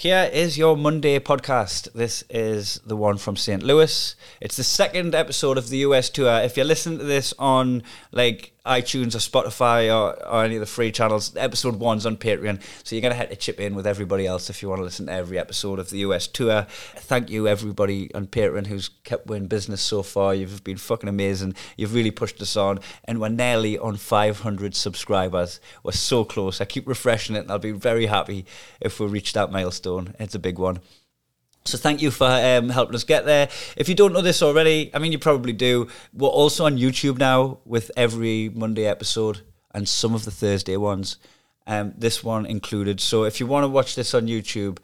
Here is your Monday podcast. This is the one from St. Louis. It's the second episode of the US tour. If you listen to this on like iTunes or Spotify or, or any of the free channels, episode one's on Patreon. So you're going to have to chip in with everybody else if you want to listen to every episode of the US tour. Thank you, everybody on Patreon who's kept winning business so far. You've been fucking amazing. You've really pushed us on. And we're nearly on 500 subscribers. We're so close. I keep refreshing it and I'll be very happy if we reach that milestone. It's a big one. So thank you for um, helping us get there. If you don't know this already, I mean you probably do. We're also on YouTube now with every Monday episode and some of the Thursday ones. Um, this one included. So if you want to watch this on YouTube,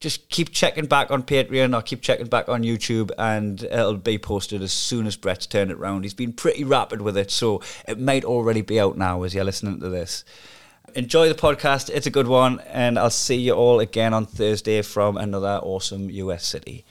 just keep checking back on Patreon or keep checking back on YouTube, and it'll be posted as soon as Brett's turned it around. He's been pretty rapid with it, so it might already be out now as you're listening to this enjoy the podcast. It's a good one, and I'll see you all again on Thursday from another awesome US city.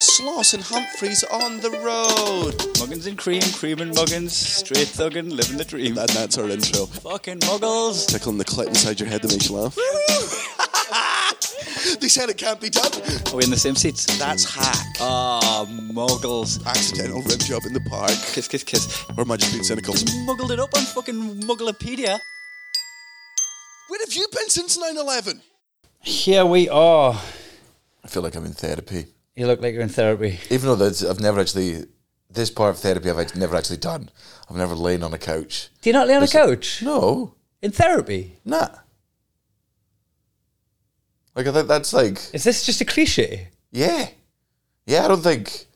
Sloss and Humphreys on the road. Muggins and cream, cream and muggins, straight thuggin', living the dream. And that's our intro. Fucking muggles. Tickling the clit inside your head that makes you laugh. they said it can't be done. Are we in the same seats? That's hack. Ah, muggles. Accidental rib job in the park. Kiss, kiss, kiss. Or am I just being cynical? Muggled it up on fucking Mugglepedia. Where have you been since 9 11? Here we are. I feel like I'm in therapy, You look like you're in therapy. even though that's, I've never actually. This part of therapy I've never actually done. I've never lain on a couch. Do you not lay on a Listen- couch? No, In therapy? nah. Like I think that's like Is this just a cliche? yeah, yeah. I don't think.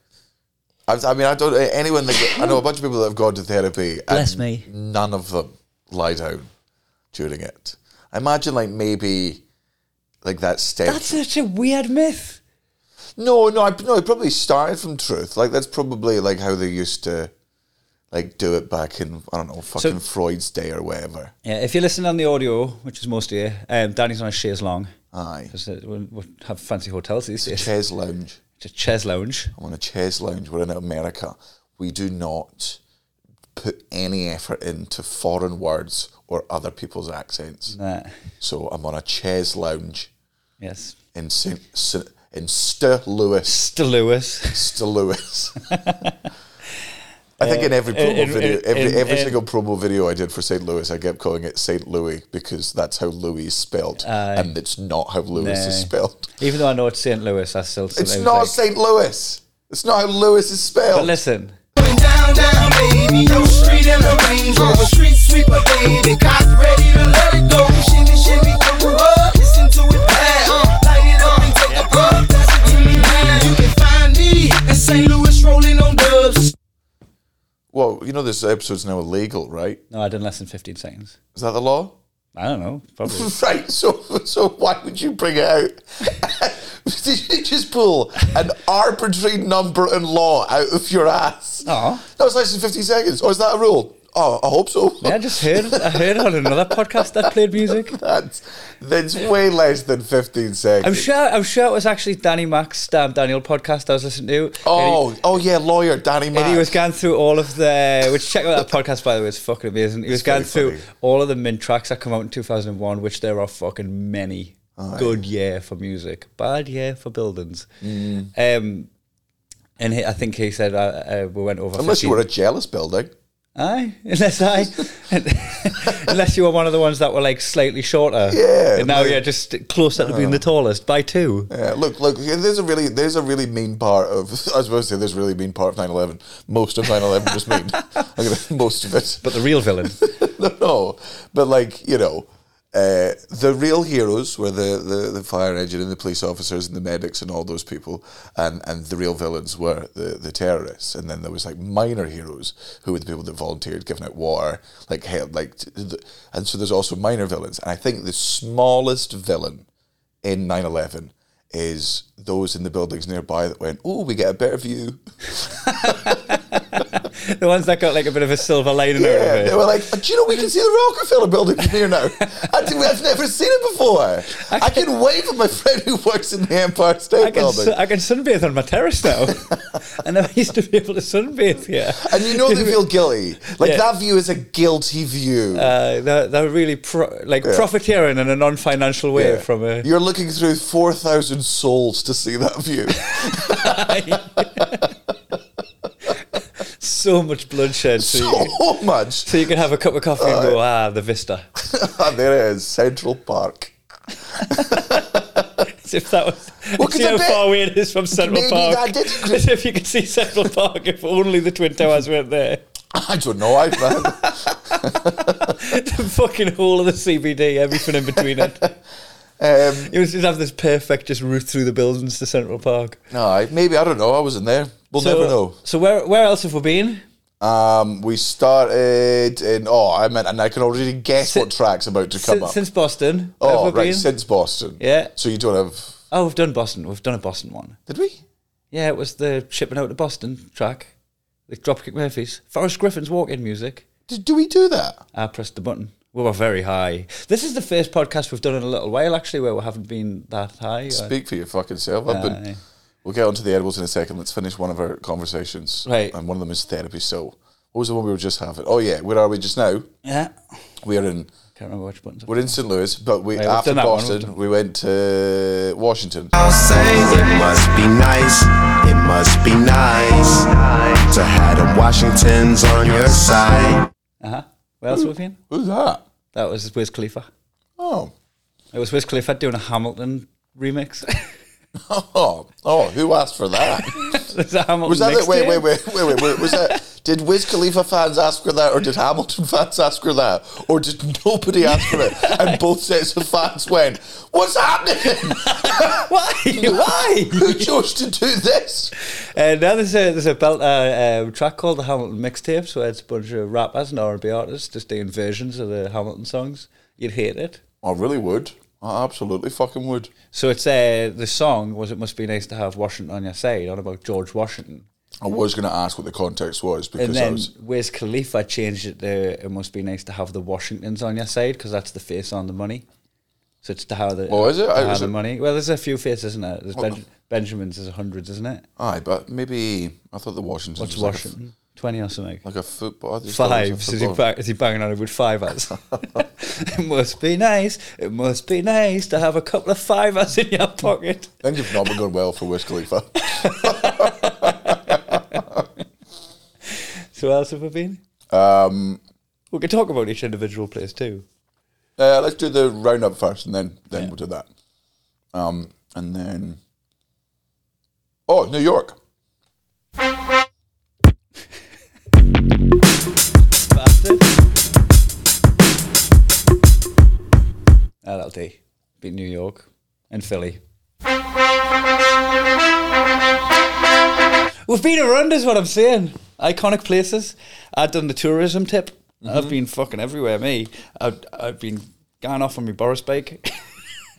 I've, I mean, I don't. Anyone that I know a bunch of people that have gone to therapy. and Bless me. None of them lie down during it. I imagine like maybe like that step. That's such a weird myth. No, no, I, no. It probably started from truth. Like that's probably like how they used to, like, do it back in I don't know, fucking Freud's day or whatever. Yeah, if you listen on the audio, which is most of you, um, Danny's on a chaise longue. Aye, Because uh, we we have fancy hotels these days. chaise lounge. It's a chaise lounge. I'm on a chaise lounge. We're in America. We do not put any effort into foreign words or other people's accents. Nah. So I'm on a chaise lounge Yes. in Saint, in St. Louis, Still Lewis. St. Louis. I think in uh, every promo in- video, in- every, in- every in- single promo video I did for St. Louis, I kept calling it St. Louis because that's how Louis is spelled, Aye. and it's not how Louis is spelled. Even though I know it's St. Louis, I still It's not like- St. Louis. It's not how Louis is spelled. But listen, Going down, down, baby. Your street in the Range Rover, street sweeper, baby. Cock ready to let it go. Shimmy, shimmy, come up. Listen to it bad, uh. Light it up and take a puff. That's it to me now. You can find me in St. Louis rolling on dubs. well, you know this episode's now illegal, right? no, I done less than 15 seconds. Is that the law? I don't know, probably. Right. So, so why would you bring it out? Did you just pull an arbitrary number in law out of your ass? Aw. That was less than 50 seconds. Or is that a rule? Oh, I hope so. yeah, I just heard, I heard on another podcast that played music. That's, that's way less than 15 seconds. I'm sure, I'm sure it was actually Danny Mack's Damn Daniel podcast I was listening to. Oh, and he- Oh, oh yeah, lawyer Danny Mac. And he was going through all of the, which check out that podcast by the way, it's fucking amazing. He was going through funny. all of the mint tracks that come out in 2001, which there are fucking many. Good year for music, bad year for buildings. Mm. Um, and he, I think he said uh, uh, we went over. Unless 50 you were a jealous building. Aye, unless I, unless you were one of the ones that were like slightly shorter. Yeah, and now like- you're just closer to being the tallest by two. Yeah, look, look. There's a really, there's a really mean part of. I was supposed to say there's a really mean part of 9/11. Most of 9/11 was mean. Most of it. But the real villain, no, no, but like you know, uh, the real heroes were the, the, the fire engine and the police officers and the medics and all those people, and, and the real villains were the, the terrorists. And then there was like minor heroes who were the people that volunteered, giving out water, like hell, like, and so there's also minor villains. And I think the smallest villain in 9/11 is those in the buildings nearby that went, "Oh, we get a better view." the ones that got like a bit of a silver lining Yeah, it. they were like, do you know we can see the Rockefeller building from here now? I think I've never seen it before. I can wave at my friend who works in the Empire State I can, Building. su- I can sunbathe on my terrace now. I never used to be able to sunbathe here. and you know they feel guilty. Like Yeah. that view is a guilty view. Uh, they're, they're really pro- like Yeah. profiteering in a non-financial way Yeah. from a. You're looking through 4,000 souls to see that view. so much bloodshed. So, you, much. so you can have a cup of coffee and go, ah, the vista. there it is, Central Park. As if that was. Well, see how bet- far away it is from Central Park. As if you could see Central Park if only the Twin Towers weren't there. I don't know. I, the fucking whole of the CBD, everything in between it. Um, You just have this perfect just route through the buildings to Central Park. no, maybe I don't know. I wasn't there. We'll so, never know. So where where else have we been? Um, we started in. Oh, I meant, and I can already guess Si- what track's about to come Since, up. since Boston. oh, right, been? since Boston. Yeah. So you don't have. Oh, we've done Boston. We've done a Boston one. Did we? Yeah, it was the shipping out to Boston track. The Dropkick Murphys. Forrest Griffin's walk-in music. Did, do we do that? I pressed the button. We were very high. This is the first podcast we've done in a little while, actually, where we haven't been that high. Speak for your fucking self. I've been. We'll get onto the edibles in a second. Let's finish one of our conversations. Right. And one of them is therapy. So, what was the one we were just having? Oh yeah, where are we just now? Yeah. We are in. Can't remember which buttons. We're in St. Louis, but we Right, after done one, we've Boston, we went to Washington. I'll say it must be nice, it must be nice to have them Washingtons on your side. Uh-huh. Where else have we been? Who's that? That was Wiz Khalifa. Oh, It was Wiz Khalifa doing a Hamilton remix. oh, oh! Who asked for that? A Hamilton Was that it? Wait, wait, wait, wait, wait, wait. Was that? Did Wiz Khalifa fans ask for that, or did Hamilton fans ask for that, or did nobody ask for it? And both sets of fans went, "What's happening? Why? Why? Who chose to do this?" And now there's a there's a belt uh, um, track called the Hamilton mixtapes where it's a bunch of rappers and R&B artists just doing versions of the Hamilton songs. You'd hate it. I really would. I absolutely fucking would. So it's uh, the song was it must be nice to have Washington on your side on about George Washington. I was going to ask what the context was because And I then was. Wiz Khalifa changed it to it must be nice to have the Washingtons on your side because that's the face on the money. So it's to how the Oh, is it? to I- is the it- money. Well, there's a few faces, isn't there? There's ben- Benjamins, there's hundreds, isn't it? Aye, but maybe I thought the Washingtons. What's was like f- Washington? Twenty or something. like a football. I just thought it Five. So is he, bang, is he banging on it with fivers? it must be nice. It must be nice to have a couple of fivers in your pocket. Then you've not been going well for Wiz Khalifa. So where else have we been? Um, We could talk about each individual place too. uh, let's do the roundup first, and then then Yeah. we'll do that. Um, and then, oh, New York. Bastard. Ah, that'll do. Be New York and Philly. We've been around, is what I'm saying. Iconic places. I've done the tourism tip. Mm-hmm. I've been fucking everywhere. Me, I've I've been going off on my Boris bike.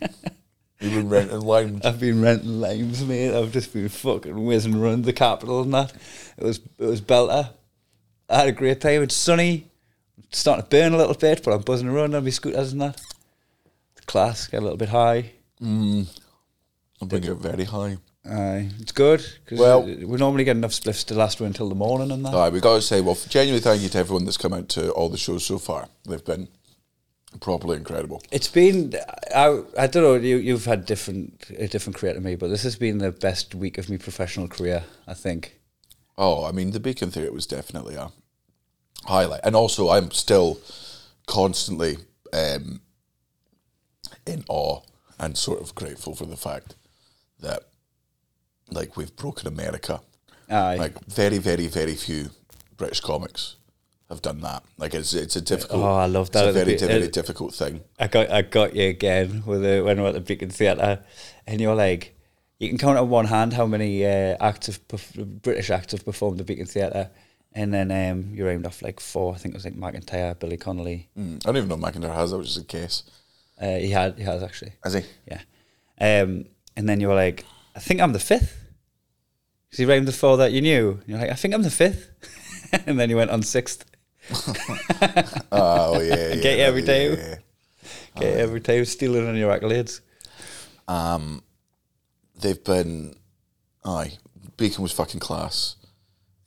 You've been renting limes. I've been renting limes, mate. I've just been fucking whizzing around the capital and that. It was it was belter. I had a great time. It's sunny. It's starting to burn a little bit, but I'm buzzing around on my scooters and that. Class, get a little bit high. Mm. I'll bring it very high. Aye, it's good because Well- we normally get enough spliffs to last until the morning and that. Right, we got to say, well, genuinely thank you to everyone that's come out to all the shows so far. They've been properly incredible. It's been I, I don't know you you've had different a different career to me, but this has been the best week of my professional career. I think. Oh, I mean, the Beacon Theatre was definitely a highlight, and also I'm still constantly um, in awe and sort of grateful for the fact that, like, we've broken America. Aye. Like, very, very, very few British comics have done that. Like, it's it's a difficult. Oh, I love that It's a very, Be- very difficult thing. I got I got you again with the, when we were at the Beacon Theatre, and you're like, you can count on one hand how many uh, perf- British acts have performed the Beacon Theatre, and then um, you round off like four. I think it was like McIntyre, Billy Connolly. Mm, I don't even know if McIntyre has that, which is a case. Uh, he had he has actually, Has he? yeah. Um, and then you were like, I think I'm the fifth. Because he rhymed the four that you knew. And you're like, I think I'm the fifth. and then you went on sixth. Oh yeah, yeah Get you every yeah, time. yeah. Okay, every time stealing on your accolades. Um, They've been, aye, Beacon was fucking class.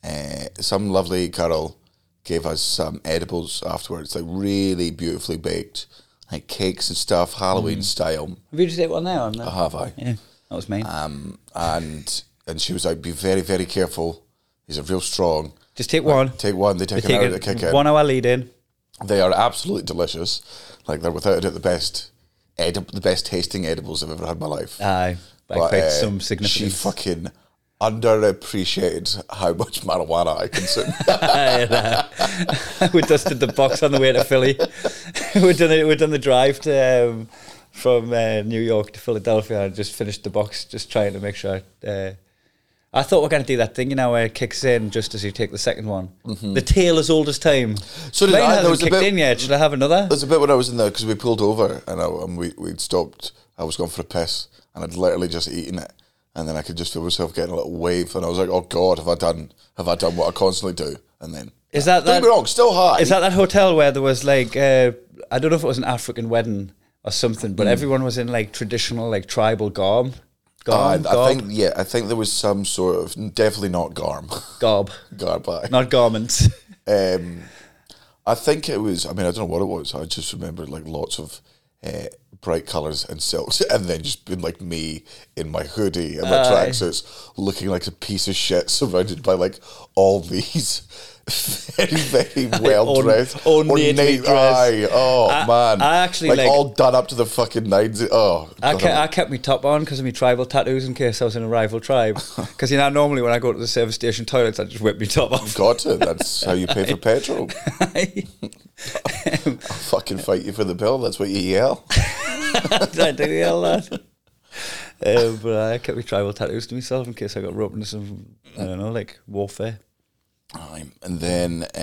Uh, some lovely girl gave us some edibles afterwards, like really beautifully baked, like cakes and stuff, Halloween style. Have you just ate one? On? I have I. Yeah, that was me. Um, and and she was like, "Be very, very careful. He's a real strong. just take one. Take one. They take, They an hour take to kick in. one hour lead in. They are absolutely delicious. Like they're without a doubt the best, edib- the best tasting edibles I've ever had in my life. Aye, But, quite uh, some She fucking underappreciated how much marijuana I consume. we dusted the box on the way to Philly. we'd done it. We'd done the drive to um, from uh, New York to Philadelphia I just finished the box, just trying to make sure. Uh, I thought we are going to do that thing, you know, where it kicks in just as you take the second one. The tail as old as time. Mm-hmm. So did Mine I. There hasn't was a kicked bit- in yet. Should I have another? There's a bit when I was in there because we pulled over and, I, and we we'd stopped. I was going for a piss and I'd literally just eaten it, and then I could just feel myself getting a little wave, and I was like, "Oh God, have I done? Have I done what I constantly do?" And then Is that don't get that? me wrong, still high. Is that that hotel where there was like uh, I don't know if it was an African wedding or something, Hmm. but everyone was in like traditional like tribal garb. Uh, I think yeah, I think there was some sort of definitely not garm, garb, garb. aye. not garments. Um, I think it was. I mean, I don't know what it was. I just remember like lots of uh, bright colours and silks, and then just being like me in my hoodie and my Aye. tracksuits, looking like a piece of shit, surrounded by like all these very very well dressed, Un- ornately dressed. Aye, oh I- man, I actually, like, like- all done up to the fucking nines. Oh, I kept, I kept my top on because of my tribal tattoos in case I was in a rival tribe. Because you know, normally when I go to the service station toilets, I just whip my top off. Got it. That's how you pay for petrol. I'll fucking fight you for the bill. That's what you yell. I do yell that. Um, but I kept my tribal tattoos to myself in case I got roped into some, I don't know, like warfare. Aye. And then, uh,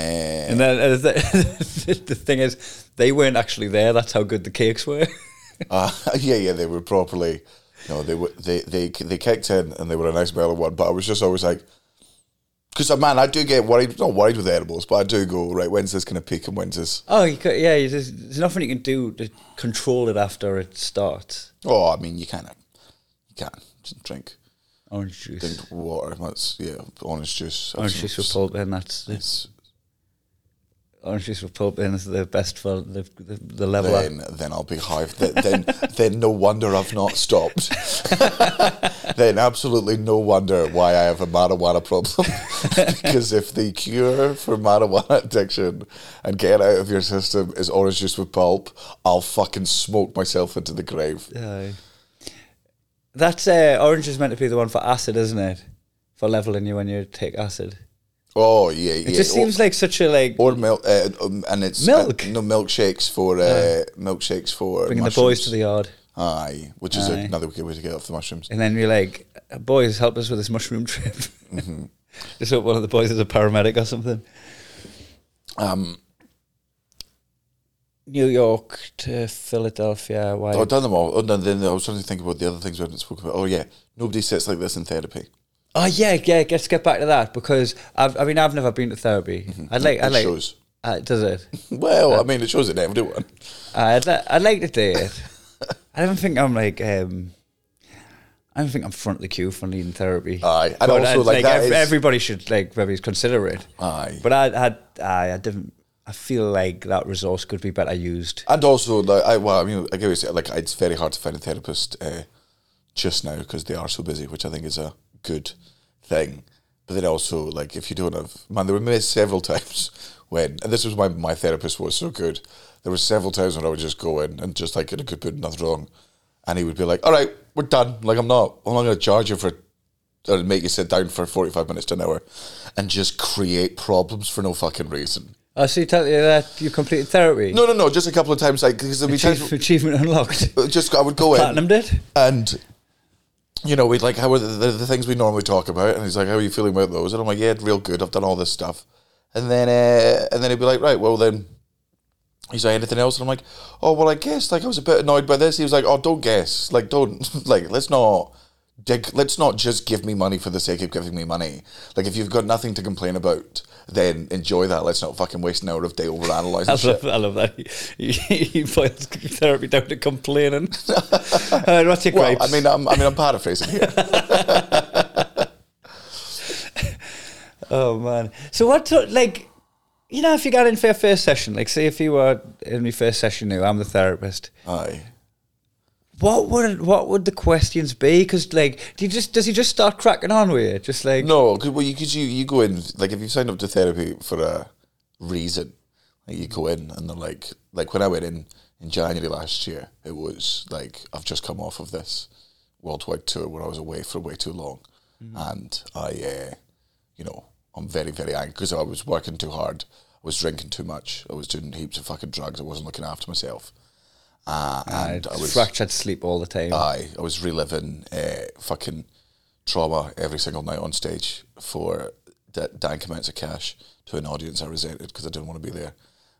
And then uh, the, the thing is, they weren't actually there. That's how good the cakes were. uh, yeah, yeah, they were properly. No, they were they they they kicked in and they were a nice mellow one. But I was just always like, because man, I do get worried. Not worried with edibles, but I do go right. When's this going to peak and when's this? oh, you could, yeah. You just, there's nothing you can do to control it after it starts. Oh, I mean, you can, you can just drink Orange juice. drink water. That's yeah, orange juice. Orange juice with pulp in. That's It's, orange juice with pulp in is the best for the the, the level. up. then then I'll be high. Then then, then no wonder I've not stopped. then absolutely no wonder why I have a marijuana problem. because if the cure for marijuana addiction and get out of your system is orange juice with pulp, I'll fucking smoke myself into the grave. Aye. That's uh, orange is meant to be the one for acid, isn't it? For leveling you when you take acid. Oh yeah, yeah. It just Or- seems like such a like or milk, uh, um, and it's Milk? Uh, no milkshakes for uh, milkshakes for bringing mushrooms. the boys to the yard, aye, which is Aye. another good way to get off the mushrooms. and then you're like, "Boys, help us with this mushroom trip." Just hope one of the boys is a paramedic or something. Um, New York to Philadelphia. Why? I've done them all. Oh, no, then I was trying to think about the other things we haven't spoken about. Oh yeah, nobody sits like this in therapy. Oh yeah, yeah. Let's get back to that because I've, I mean I've never been to therapy. I'd like. It I'd like. shows. Uh, does it? Well, I mean, it shows in everyone. I'd, li- I'd like to do it. I don't think I'm like. Um, I don't think I'm front of the queue for needing therapy. Aye, and But also, I'd- like, that ev- is- everybody should like maybe consider it. Aye. But I, I, I, I didn't. I feel like that resource could be better used. And also, like, I well, I mean, I guess like it's very hard to find a therapist uh, just now because they are so busy, which I think is a good thing. But then also, like, if you don't have man, there were several times when, and this was why my therapist was so good. There were several times when I would just go in and just like, I could put nothing wrong, and he would be like, "All right, we're done. Like, I'm not, I'm not going to charge you for." Or make you sit down for 45 minutes to an hour and just create problems for no fucking reason. Oh, see you tell you that you completed therapy? No, no, no, just a couple of times. Like, because there'd be times, achievement unlocked. just I would go in Platinum did. and you know we'd like how are the, the, the things we normally talk about and he's like how are you feeling about those and I'm like yeah real good I've done all this stuff and then uh, and then he'd be like right well then he's like anything else and I'm like oh well I guess like I was a bit annoyed by this he was like oh don't guess like don't like let's not dig. Let's not just give me money for the sake of giving me money. Like if you've got nothing to complain about, then enjoy that. Let's not fucking waste an hour of day over I analyzing shit. I love that. He, he boils therapy down to complaining. uh, what's your Well, gripes? I mean, I'm, I mean, I'm paraphrasing here. oh man. So what, like, you know, if you got in for your first session, like, say if you were in your first session now, I'm the therapist. Aye. What would what would the questions be? Because like, do you just does he just start cracking on with you? Just like, No, because well, you, cause you you go in like if you signed up to therapy for a reason, like you go in and they're like like when I went in in January last year, it was like I've just come off of this worldwide tour where I was away for way too long, and I, uh, you know, I'm very very angry because I was working too hard, I was drinking too much, I was doing heaps of fucking drugs, I wasn't looking after myself, uh, and I was fractured sleep all the time. Aye, I was reliving uh, fucking trauma every single night on stage for d- dank amounts of cash to an audience I resented because I didn't want to be there.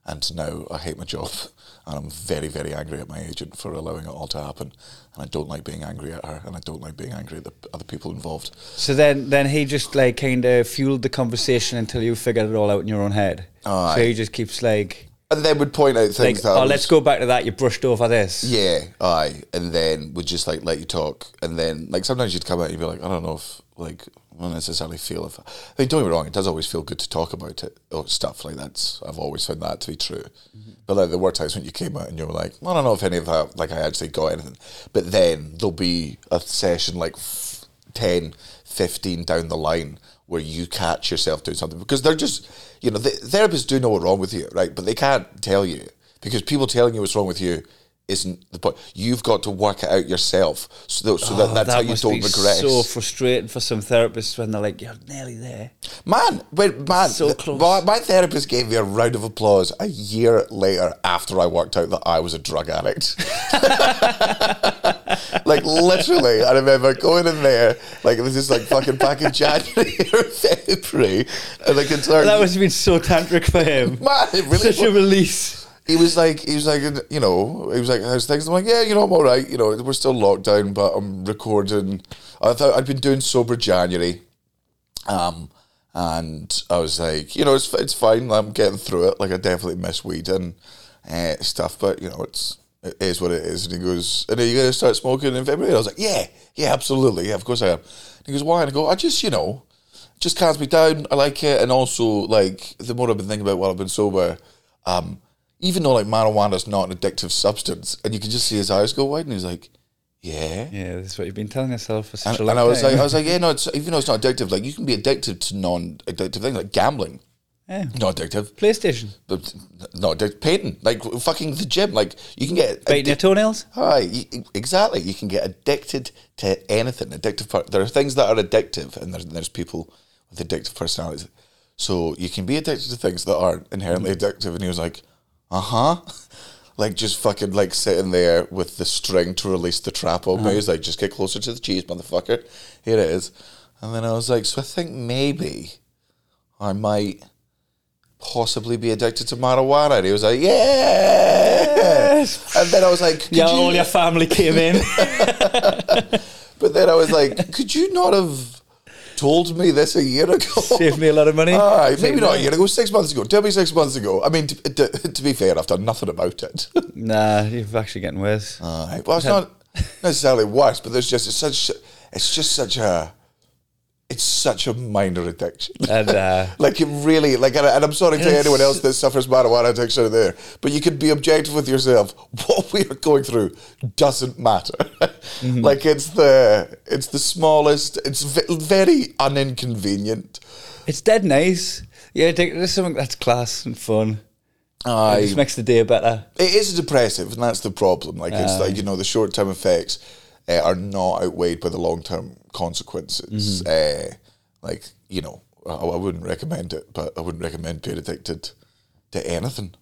And now I hate my job and I'm very, very angry at my agent for allowing it all to happen. And I don't like being angry at her and I don't like being angry at the other people involved. so then then he just like kind of fueled the conversation until you figured it all out in your own head. Aye. So he just keeps like And then would point out things I oh was- let's go back to that. You brushed over this. Yeah, aye. And then would just like let you talk. And then like sometimes you'd come out and you'd be like, I don't know if like I don't necessarily feel if I mean don't get me wrong, it does always feel good to talk about it or stuff like that's I've always found that to be true. Mm-hmm. But like there were times when you came out and you were like, I don't know if any of that like I actually got anything. But then there'll be a session like f- 10, 15 down the line where you catch yourself doing something because they're just you know the therapists do know what's wrong with you, right? But they can't tell you because people telling you what's wrong with you isn't the point. You've got to work it out yourself, so that, so that Oh, that's how you don't be regress. So frustrating for some therapists when they're like, "You're nearly there." man, wait, man, So close. My, my therapist gave me a round of applause a year later after I worked out that I was a drug addict. like literally, I remember going in there like this is like fucking back in January or February, and like it's That must have been so tantric for him. man, it really Such a release. He was like, he was like, you know, he was like, how's things? I'm like, yeah, you know, I'm all right. You know, we're still locked down, but I'm recording. I thought I'd been doing sober January, um, and I was like, you know, it's it's fine. I'm getting through it. Like I definitely miss weed and uh, stuff, but you know, it's it is what it is. And he goes, and are you gonna start smoking in February? I was like, yeah, yeah, absolutely, yeah, of course I am. And he goes, why? And I go, I just, you know, just calms me down. I like it, and also like the more I've been thinking about while I've been sober, um, even though like marijuana is not an addictive substance, and you can just see his eyes go wide, and he's like, yeah. Yeah, that's what you've been telling yourself for such And, a long and I was time. like, I was like, yeah, no, it's, even though it's not addictive, like you can be addicted to non-addictive things like gambling, yeah. not addictive, PlayStation, but not addictive, painting, like fucking the gym, like you can get biting your toenails. Hi, you, exactly. You can get addicted to anything. Addictive. There are things that are addictive, and there's, there's people with addictive personalities. So you can be addicted to things that aren't inherently addictive. And he was like, "Uh huh," like just fucking like sitting there with the string to release the trap on me. He's like, "Just get closer to the cheese, motherfucker." Here it is. And then I was like, "So I think maybe I might." Possibly be addicted to marijuana. And he was like, Yeah. And then I was like, could Yeah, you- all your family came in. But then I was like, could you not have told me this a year ago? Saved me a lot of money. Aye, maybe not no. a year ago, six months ago. Tell me six months ago. I mean, to, to, to be fair, I've done nothing about it. Nah, you're actually getting worse. Aye. Well, it's not necessarily worse, but there's just it's such it's just such a it's such a minor addiction. And uh, like it really like and, I'm sorry to anyone else that suffers marijuana addiction out there, but you can be objective with yourself. What we are going through doesn't matter. Mm-hmm. like it's the it's the smallest. It's ve- very uninconvenient. it's dead nice. Yeah, there's something that's class and fun. It just makes the day better. It is depressive, and that's the problem. Like it's like you know the short term effects uh, are not outweighed by the long term consequences. Uh, like you know, I, I wouldn't recommend it, but I wouldn't recommend being addicted to anything.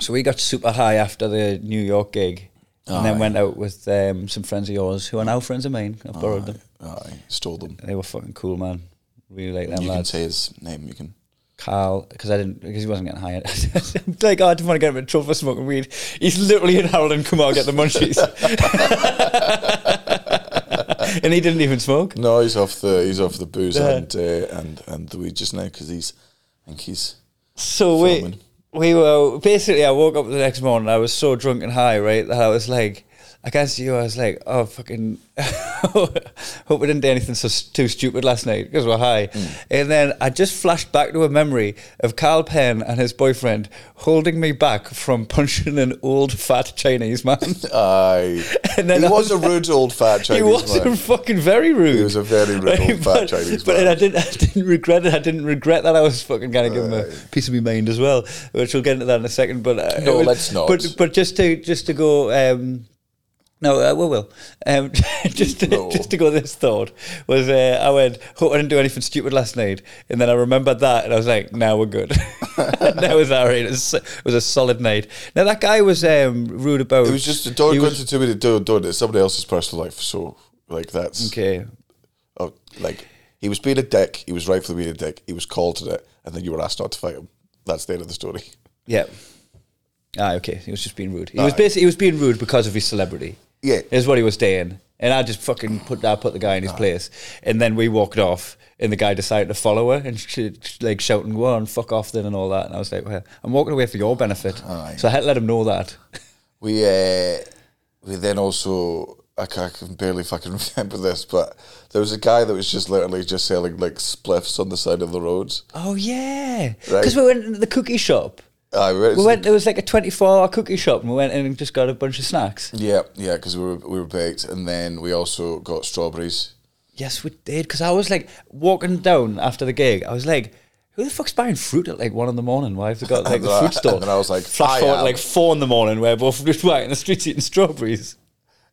So we got super high after the New York gig, and then went out with um, some friends of yours who are now friends of mine. I borrowed them. I stole them. They were fucking cool, man. Really like them you can lads. say his name. You can. Carl, because I didn't, because he wasn't getting hired. I'm like, oh, I didn't want to get him in trouble for smoking weed. He's literally in Harold and Kumar get the munchies. and he didn't even smoke. No, he's off the he's off the booze Yeah. and uh, and and the weed just now because he's I think he's So we we were basically. I woke up the next morning. I was so drunk and high, right, that I was like, I can't see you. I was like, oh fucking, hope we didn't do anything so too stupid last night because we're high. And then I just flashed back to a memory of Carl Penn and his boyfriend holding me back from punching an old fat Chinese man. I. And then he I was, was a rude old fat Chinese man. he wasn't man. fucking very rude. He was a very rude old fat Chinese but man. But I didn't. I didn't regret it. I didn't regret that. I was fucking gonna give him a piece of my mind as well, which we'll get into that in a second. But uh, No, was- let's not. But but just to just to go. Um, no, uh, we will. Um, just to, No. just to go. This thought was uh, I went. Hope I didn't do anything stupid last night, and then I remembered that, and I was like, "Now we're good." now was all right. It was, it was a solid night. Now that guy was um, rude about. It was just don't he go into too many don't don't it's somebody else's personal life. So like that's Okay. oh, like he was being a dick. He was rightfully being a dick. He was called to it, and then you were asked not to fight him. That's the end of the story. Yeah. Ah, okay. He was just being rude. He was basically he was being rude because of his celebrity. Yeah. is what he was saying. And I just fucking put I put the guy in his place, and then we walked off, and the guy decided to follow her, and she, like shouting, "Go on, fuck off!" Then and all that, and I was like, well, "I'm walking away for your benefit," Aye. so I had to let him know that. We uh, we then also I ca- I can barely fucking remember this, but there was a guy that was just literally just selling like spliffs on the side of the roads. Oh yeah, Right. because we went into the cookie shop. I went, We went. It was like a 24 hour cookie shop, and we went in and just got a bunch of snacks. yeah, yeah, because we were we were baked, and then we also got strawberries. Yes, we did. Because I was like walking down after the gig. I was like, "Who the fuck's buying fruit at like one in the morning? Why have they got like the fruit store?" And then I was like, "Flash I forward am. like four in the morning, where both just right in the streets eating strawberries."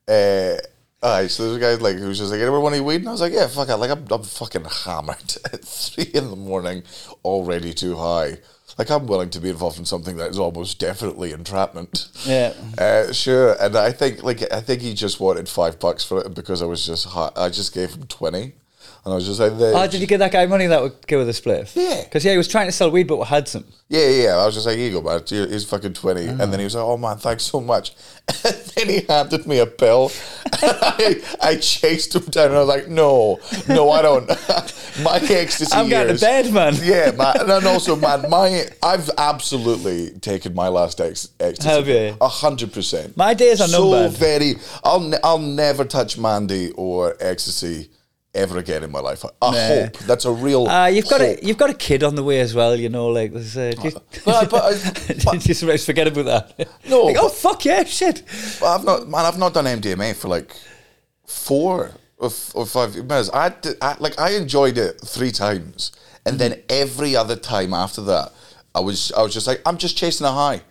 Uh, aye, so there's a guy like who was just like, anyone want any weed? And I was like, yeah, fuck it. Like I'm, I'm fucking hammered at three in the morning, already too high. Like I'm willing to be involved in something that is almost definitely entrapment. Yeah. Uh, sure, and I think like I think he just wanted five bucks for it because I was just high. I just gave him twenty, and I was just like, Oh, did you get that guy money that would give with a spliff? Yeah. Because yeah, he was trying to sell weed, but had some. Yeah, yeah, yeah. I was just like, here you go, man. Here's fucking 20. Mm. And then he was like, oh, man, thanks so much. And then he handed me a pill. I, I chased him down and I was like, no, no, I don't. my ecstasy I'm going to bed, man. Yeah, man. And also, man, my I've absolutely taken my last ex, ecstasy. Have you? A hundred percent. My days are so numbered. very. I'll I'll never touch Mandy or ecstasy ever again in my life. I Nah. hope that's a real. Uh, you've got hope. a you've got a kid on the way as well. You know, like there's. Uh, just, But but I- but- just forget about that. No, Like, oh fuck yeah, shit. I've not, man. I've not done MDMA for like four or, f- or five minutes. I, did, I like I enjoyed it three times, and then every other time after that, I was I was just like I'm just chasing a high.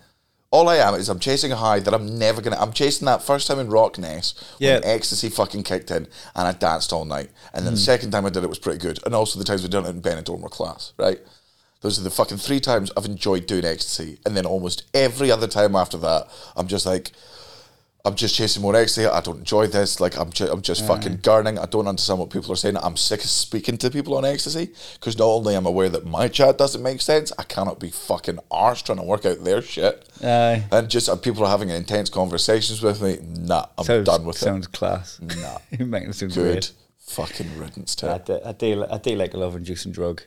All I am is I'm chasing a high that I'm never gonna. I'm chasing that first time in RockNess Yeah. when ecstasy fucking kicked in, and I danced all night. And then the mm. second time I did it was pretty good, and also the times we've done it in Benidorm were class, right? Those are the fucking three times I've enjoyed doing ecstasy, and then almost every other time after that, I'm just like, I'm just chasing more ecstasy. I don't enjoy this. Like I'm, ju- I'm just fucking gurning. I don't understand what people are saying. I'm sick of speaking to people on ecstasy because not only am I aware that my chat doesn't make sense, I cannot be fucking arse trying to work out their shit. Aye. And just uh, people are having intense conversations with me. Nah, I'm Sounds, done with sounds it. class. Nah. You're making it sound Good great. fucking riddance I to do, I do, I do like a love-inducing drug.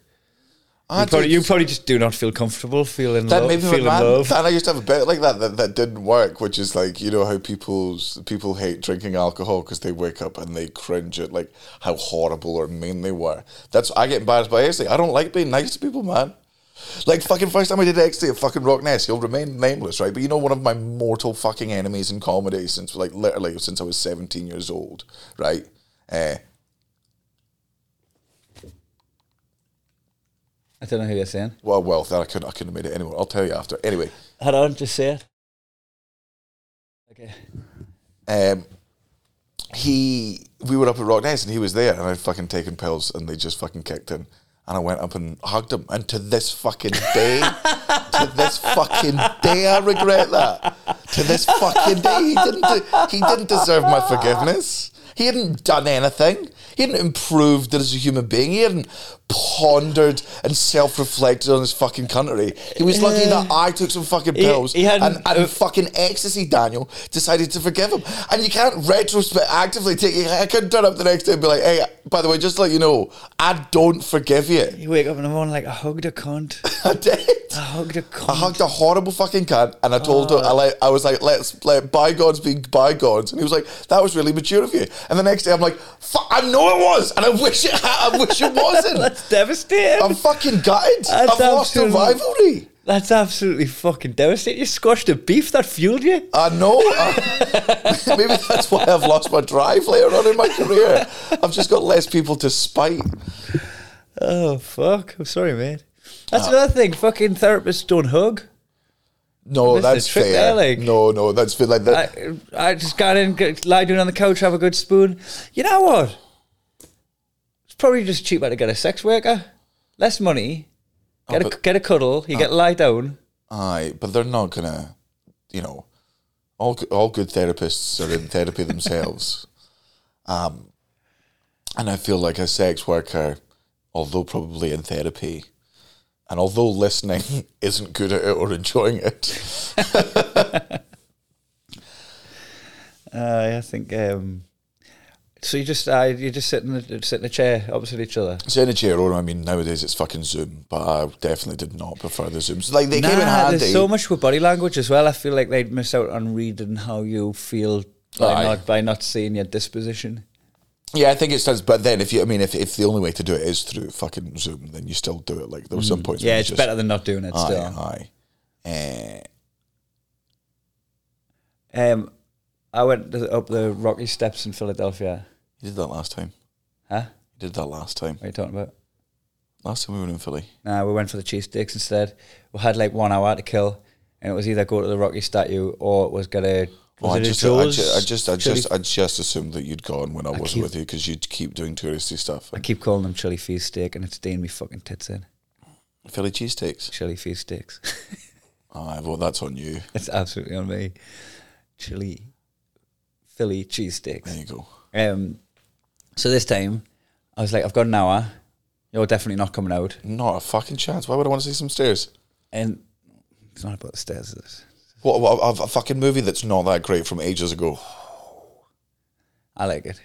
I You probably, you probably just do not feel comfortable feeling That love, made me feeling mad. love. And I used to have a bit like that, that that didn't work, which is like you know how people's people hate drinking alcohol because they wake up and they cringe at like how horrible or mean they were. That's I get embarrassed by ecstasy. I don't like being nice to people, man. Like fucking first time I did ecstasy at fucking RockNess, he'll remain nameless, right? But you know one of my mortal fucking enemies in comedy since like literally since I was seventeen years old, right? Uh, I don't know who you're saying. well, well, then I couldn't I couldn't have made it anymore. I'll tell you after. Anyway, Hold on, just say it. Okay. um, he we were up at RockNess and he was there and I'd fucking taken pills and they just fucking kicked in and I went up and hugged him and to this fucking day to this fucking day I regret that to this fucking day he didn't de- he didn't deserve my forgiveness He hadn't done anything. He hadn't improved as a human being. He hadn't pondered and self-reflected on his fucking country. He was lucky that I took some fucking pills he hadn't- and, and uh, fucking ecstasy. Daniel decided to forgive him, and you can't retrospect actively take. I couldn't turn up the next day and be like, "Hey, by the way, just to let you know, I don't forgive you." You wake up in the morning like I hugged a cunt. I did. I hugged a cunt. I hugged a horrible fucking cunt, and I told her, ah. I, like, I was like, let's let bygones be bygones. And he was like, that was really mature of you. And the next day, I'm like, fuck, I know it was, and I wish it, I wish it wasn't. That's devastating. I'm fucking gutted. That's I've lost the rivalry. That's absolutely fucking devastating. You squashed the beef that fueled you. I know. I- maybe that's why I've lost my drive later on in my career. I've just got less people to spite. Oh fuck! I'm sorry, mate. That's uh, another thing. Fucking therapists don't hug. No, That's fair. there, like- no, no, that's fair. Like that. I, I just got in, get, lie down on the couch, have a good spoon. You know what? It's probably just cheaper to get a sex worker. Less money. Get a but- get a cuddle. You get lie down. Aye, but they're not gonna, you know, all all good therapists are in therapy themselves, um, and I feel like a sex worker, although probably in therapy, and although listening isn't good at it or enjoying it, Uh, I think. Um, so you just uh, you just sit in the, sit in a chair opposite each other. it's in a chair. Or I mean, nowadays it's fucking Zoom, but I definitely did not prefer the Zooms. Like they came in Nah, handy. there's so much with body language as well. I feel like they'd miss out on reading how you feel by Aye. not by not seeing your disposition. Yeah, I think it does. But then, if you, I mean, if, if the only way to do it is through fucking Zoom, then you still do it. Like there were some points. Mm. Yeah, where it's just- better than not doing it. Still. Aye, aye. Eh, Um, I went up the Rocky Steps in Philadelphia. you did that last time. Huh? You did that last time. What are you talking about? Last time we were in Philly. Nah, we went for the cheesesteaks instead. We had like one hour to kill, and it was either go to the Rocky statue or it was get a. Oh, I just, I just, I just, I just, I just assumed that you'd gone when I, wasn't keep- with you because you'd keep doing touristy stuff. I keep calling them chili feast steak, and it's staying me fucking tits in. Philly cheesesteaks. Chili feast steaks. Aye, well, that's on you. it's absolutely on me. Chili, Philly cheese steaks. There you go. Um, so this time, I was like, I've got an hour. You're definitely not coming out, Not a fucking chance. Why would I want to see some stairs? and it's not about the stairs. Is it? What, what a, a fucking movie that's not that great from ages ago. I like it.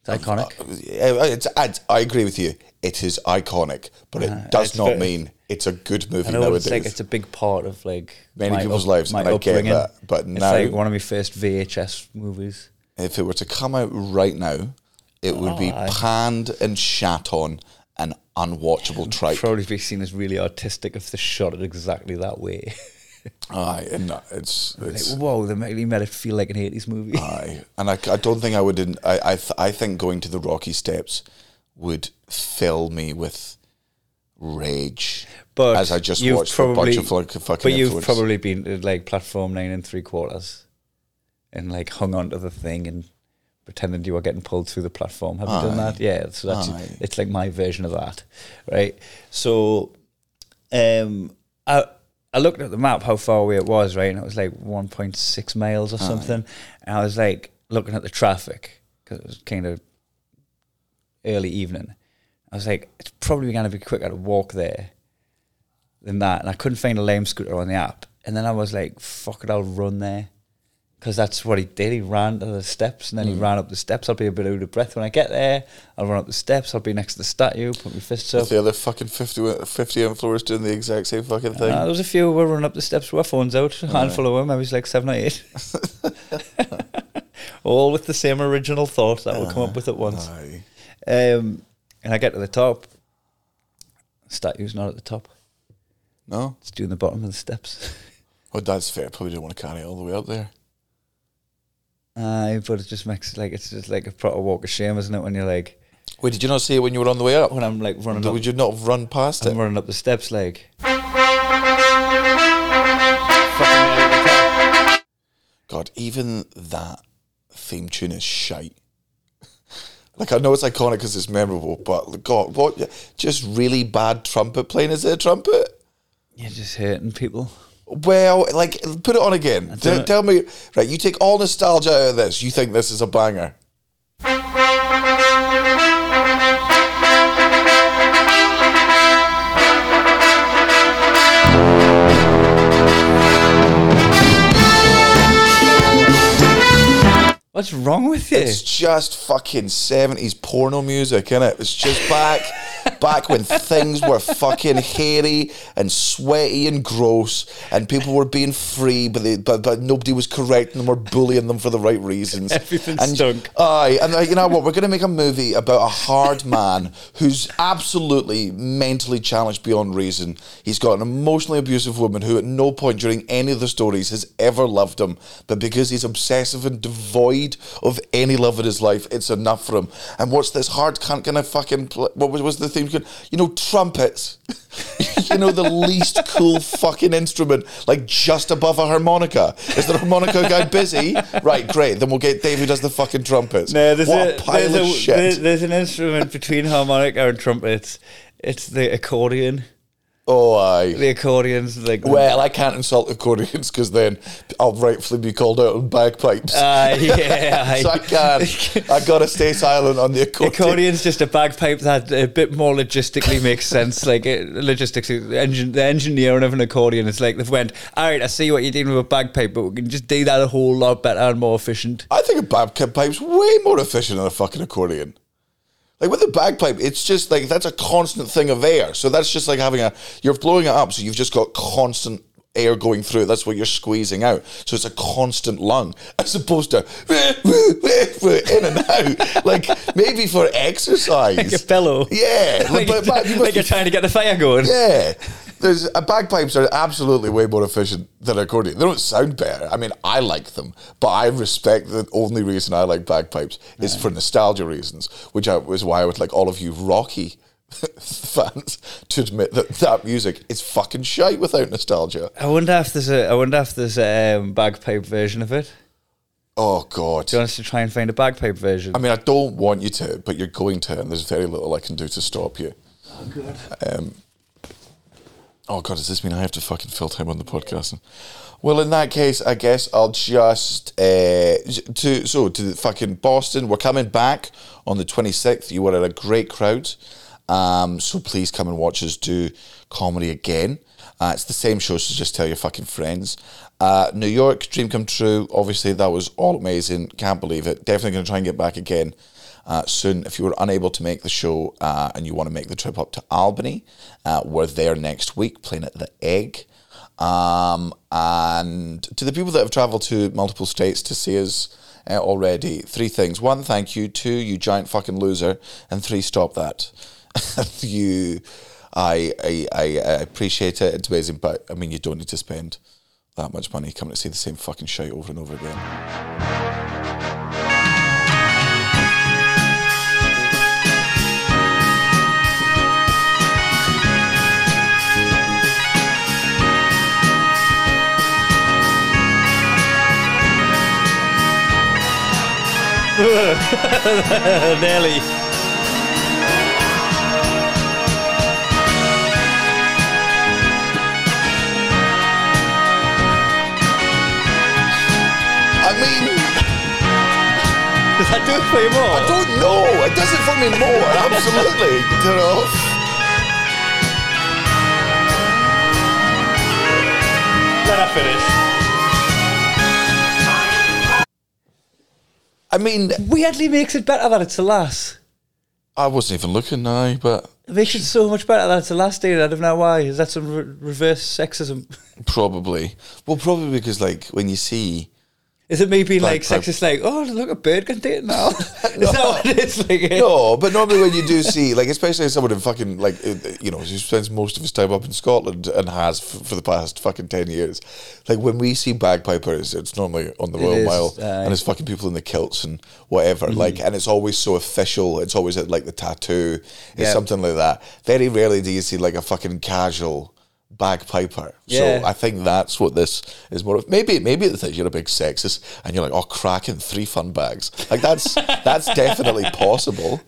It's uh, iconic. Yeah, It's, it's, I agree with you. It is iconic, but it uh, does not very- mean it's a good movie I know nowadays. it's like it's a big part of like Many my people's lives, my and I get upbringing. that, but it's now- like one of my first VHS movies. if it were to come out right now, it would be oh, aye. panned and shat on and unwatchable tripe. Probably be seen as really artistic if they shot it exactly that way. Aye, and that- it's it's like, whoa, they really made it feel like an eighties movie. aye, and I, I don't think I would. in- I I, th- I think going to the Rocky Steps would fill me with rage. But as I just watched a bunch of like fucking. but you've influence. probably been to like platform nine and three quarters, and like hung onto the thing and pretending you were getting pulled through the platform. Have you done that? Yeah. So that's Aye. it's like my version of that, right? So, um, I I looked at the map how far away it was, right, and it was like one point six miles or something, and I was like looking at the traffic because it was kind of early evening. I was like, it's probably going to be quicker to walk there than that. And I couldn't find a lame scooter on the app. And then I was like, fuck it, I'll run there. Because that's what he did. He ran to the steps and then he ran up the steps. I'll be a bit out of breath when I get there. I'll run up the steps. I'll be next to the statue, put my fists up. The other fucking 50, 50 influencers doing the exact same fucking thing. Uh, there was a few who were running up the steps with our phones out, a handful of them. I was like seven or eight. All with the same original thought that we'll come up with at once. Aye. Um, and I get to the top. Statue's not at the top. No? It's doing the bottom of the steps. Oh, that's fair. Probably didn't want to carry it all the way up there. Aye, but it just makes like it's just like a proper walk of shame, isn't it? When you're like, Wait, did you not see it when you were on the way up? when I'm like running up, Would you not have run past I'm it? running up the steps, like God, even that theme tune is shite. Like I know it's iconic because it's memorable, but God, what? Just really bad trumpet playing. Is it a trumpet? you're just hurting people. Well, like put it on again. T- tell me, right? You take all nostalgia out of this. You think this is a banger? What's wrong with you? It's just fucking seventies porno music, innit? It's just back, back when things were fucking hairy and sweaty and gross, and people were being free, but they, but but nobody was correcting them or bullying them for the right reasons. Everything and, stunk. Aye, and uh, you know what? We're going to make a movie about a hard man who's absolutely mentally challenged beyond reason. He's got an emotionally abusive woman who, at no point during any of the stories, has ever loved him, but because he's obsessive and devoid of any love in his life, it's enough for him. And what's this hard cunt gonna fucking? Pl- what was, was the theme? You know, trumpets. you know, the least cool fucking instrument, like just above a harmonica. Is the harmonica guy busy? Right, great. Then we'll get Dave who does the fucking trumpets. No, there's what a, a pile there's, of a shit. there- there's an instrument between harmonica and trumpets. It's the accordion. Oh, aye. The accordion's like Well, I can't insult accordions because then I'll rightfully be called out on bagpipes. Uh, yeah, aye. so I can't. I gotta stay silent on the accordion. Accordion's just a bagpipe that a bit more logistically makes sense. Like it, logistics, the engineering of an accordion. is like they've went. All right, I see what you're doing with a bagpipe, but we can just do that a whole lot better and more efficient. I think a bagpipe's way more efficient than a fucking accordion. Like with a bagpipe, it's just like that's a constant thing of air. So that's just like having a you're blowing it up, so you've just got constant air going through it. That's what you're squeezing out. So it's a constant lung, as opposed to in and out. Like maybe for exercise, Like a bellow. Yeah, like, but, like you're trying to get the fire going. yeah. There's uh, bagpipes are absolutely way more efficient than accordion. They don't sound better. I mean, I like them, but I respect the only reason I like bagpipes is for nostalgia reasons, which I, was why I would like all of you Rocky fans to admit that that music is fucking shite without nostalgia. I wonder if there's a. I wonder if there's a um, bagpipe version of it. Oh god. Do you want us to try and find a bagpipe version? I mean, I don't want you to, but you're going to, and there's very little I can do to stop you. Oh god. Um, oh god, does this mean I have to fucking fill time on the podcast? Well, in that case, I guess I'll just uh, to so to fucking Boston. We're coming back on the 26th. You were at a great crowd, um, so please come and watch us do comedy again. Uh, it's the same show, so just tell your fucking friends. Uh, New York, dream come true. Obviously, that was all amazing. Can't believe it. Definitely going to try and get back again uh, soon. If you were unable to make the show uh, and you want to make the trip up to Albany, uh, we're there next week playing at the Egg. Um, and to the people that have travelled to multiple states to see us uh, already, three things. One, thank you. Two, you giant fucking loser. And three, stop that. you, I, I, I, appreciate it. It's amazing, but I mean, you don't need to spend that much money coming to see the same fucking shit over and over again. Nearly. I mean, Does that do it for you more? I don't know. It does it for me more. Absolutely. You know. Let her finish. I mean, Weirdly makes it better that it's a lass. I wasn't even looking now, but It makes it so much better that it's a lass, dude. I don't know why. Is that some re- reverse sexism? probably. Well, probably because like when you see Is it me being like Bagpipe. sexist, like, oh, look, a bird can do it now? Is that what it is? Like, No, but normally when you do see, like, especially someone in fucking, like, uh, you know, who spends most of his time up in Scotland and has f- for the past fucking 10 years, like, when we see bagpipers, it's normally on the Royal is, Mile. Mm-hmm. and it's fucking people in the kilts and whatever, like, and it's always so official. It's always at, like, the tattoo, it's Yeah. something like that. Very rarely do you see, like, a fucking casual bagpiper. Yeah. So I think that's what this is more of. Maybe maybe it's you're a big sexist and you're like, oh, cracking three fun bags. Like that's that's definitely possible.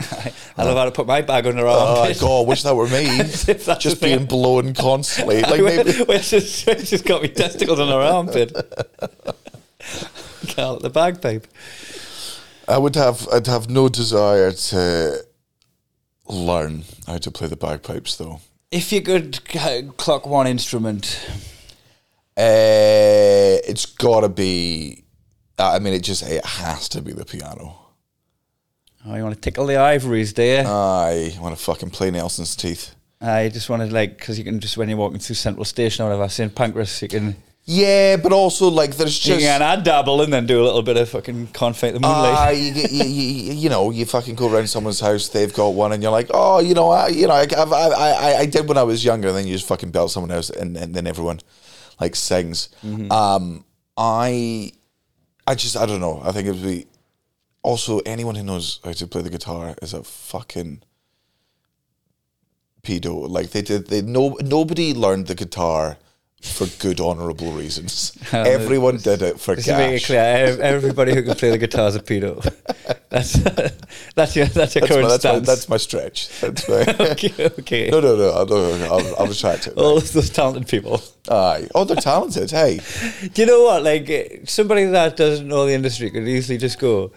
I love how to put my bag under her armpit. Oh armpit. God, wish that were me. As if that's Just being blown constantly. Like maybe she's, where she's got me testicles on her armpit. Call it the bagpipe. I would have I'd have no desire to learn how to play the bagpipes though. If you could clock one instrument, Uh, it's gotta be I mean, it just it has to be the piano. Oh, you want to tickle the ivories, do you? I want to fucking play Nelson's teeth. I just want to like because you can just when you're walking through Central Station or whatever, St Pancras, you can Yeah, but also like there's you just can add dabble and then do a little bit of fucking confit the moonlight. Ah, you, you, you, you know, you fucking go around someone's house, they've got one, and you're like, oh, you know, I, you know, I, I, I, I did when I was younger, and then you just fucking belt someone else, and, and then everyone like sings. Um, I, I just, I don't know. I think it would be also anyone who knows how to play the guitar is a fucking pedo. Like they did, they no nobody learned the guitar for good honourable reasons. Everyone did it for Just to make it clear, everybody who can play the guitar is a pedo. That's that's your that's your That's current my, that's, my, that's my stretch. That's my. okay, okay. no, no, no. I'll, no, I'll, I'll retract it. All those talented people. Aye. Oh, they're talented. Hey. Do you know what? Like somebody that doesn't know the industry could easily just go,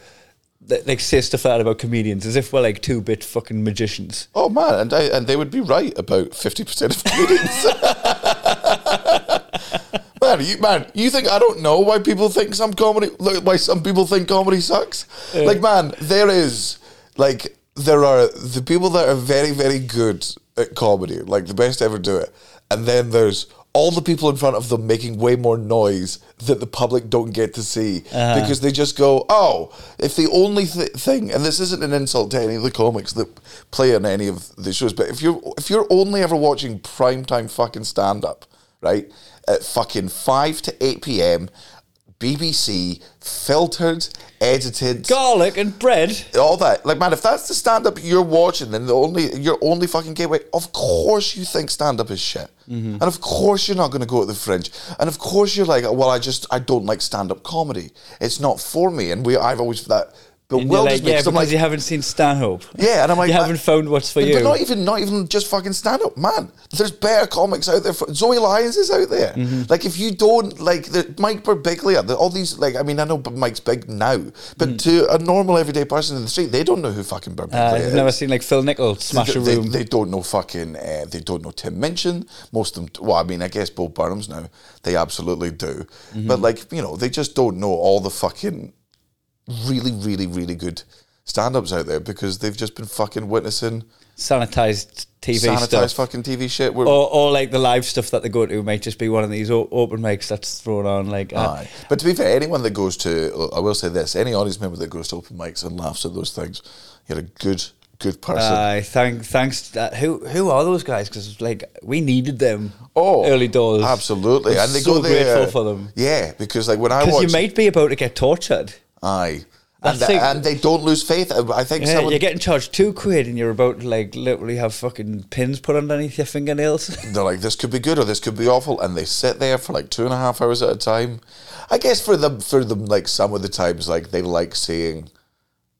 like say stuff like that about comedians as if we're like two bit fucking magicians. Oh man, and I, and they would be right about fifty percent of comedians. man, you man, you think I don't know why people think some comedy, why some people think comedy sucks? Like, man, there is like there are the people that are very very good at comedy, like the best ever do it, and then there's all the people in front of them making way more noise that the public don't get to see uh-huh. because they just go, oh, if the only th- thing, and this isn't an insult to any of the comics that play on any of the shows, but if you're if you're only ever watching primetime fucking stand up, right, at fucking five to eight p.m. BBC filtered, edited, Garlic and bread. all that. Like, man, if that's the stand up you're watching, then the only your only fucking gateway, of course you think stand up is shit. Mm-hmm. And of course you're not going to go to the fringe. And of course you're like, well, I just I don't like stand up comedy. It's not for me. And we I've always that And you're bewilders like, yeah, 'cause because I'm like, you haven't seen Stanhope. yeah, and I'm like, you haven't found what's for but, you. but not even not even just fucking stand up, man. There's better comics out there. For, Zoe Lyons is out there. Mm-hmm. Like if you don't like the Mike Birbiglia, the, all these like I mean I know Mike's big now, but to a normal everyday person in the street, they don't know who fucking Birbiglia Mm. Uh, is. I've never seen like Phil Nichol smash they, a they- room. They, don't know fucking. Uh, they don't know Tim Minchin. Most of them. Well, I mean, I guess Bo Burnham's now. They absolutely do. Mm-hmm. But like you know, they just don't know all the fucking really, really, really good stand-ups out there because they've just been fucking witnessing sanitized TV sanitized stuff. fucking TV shit. Or, or like the live stuff that they go to might just be one of these o- open mics that's thrown on. Like, uh, Aye. But to be fair, anyone that goes to, I will say this: any audience member that goes to open mics and laughs at those things, you're a good, good person. Aye, thank, thanks. That. Who who are those guys? Because like we needed them. Oh, early doors. absolutely, and they so go there. grateful for them. Yeah, because like when I Because you might be about to get tortured. Aye, and, the- and they don't lose faith. I I think Yeah, someone, you're getting charged two quid, and you're about to like literally have fucking pins put underneath your fingernails. they're like, this could be good or this could be awful, and they sit there for like two and a half hours at a time. I guess for them, for them, like some of the times, like they like seeing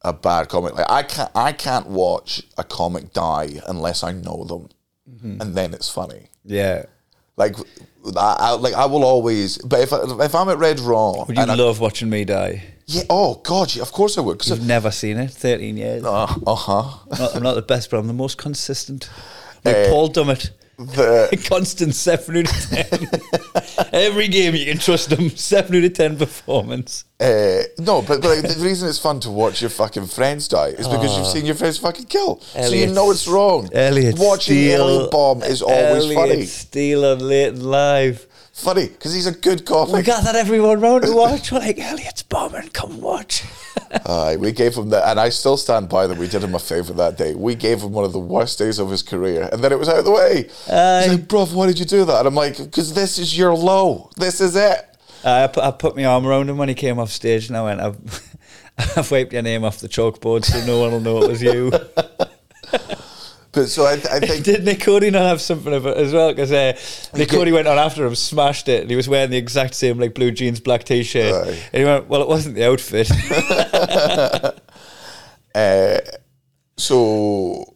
a bad comic. Like I can't, I can't watch a comic die unless I know them, Mm-hmm. and then it's funny. yeah. Like, I, I like I will always. But if I, if I'm at Red Raw, Would you and I- love watching me die? yeah, oh god, yeah, of course I would. Because You've never seen it. Thirteen years. uh huh. I'm not, the best, but I'm the most consistent. Like Eh, Paul Dummett. The Constant seven out of ten. Every game you can trust them Seven out of ten performance. Uh, no, but, but like, the reason it's fun to watch your fucking friends die is because you've seen your friends fucking kill. so you know it's wrong. Elliot Watching Steele. Elliot bomb is always Elliot funny. Steele on late and live. Funny, because he's a good We got that everyone round to watch. We're like, Elliot's bombing. Come watch. Aye, we gave him that, and I still stand by that we did him a favour that day. We gave him one of the worst days of his career, and then it was out of the way. Aye. He's like, bruv, why did you do that? And I'm like, because this is your low. This is it. Uh, I, put, I put my arm around him when he came off stage, and I went, I've, I've wiped your name off the chalkboard so no one will know it was you. But so I, I think Did Nick Cody not have something of it as well? Because uh, Nick. Cody went on after him, smashed it, and he was wearing the exact same like blue jeans, black t-shirt. Aye. And he went, "Well, it wasn't the outfit." Uh, so,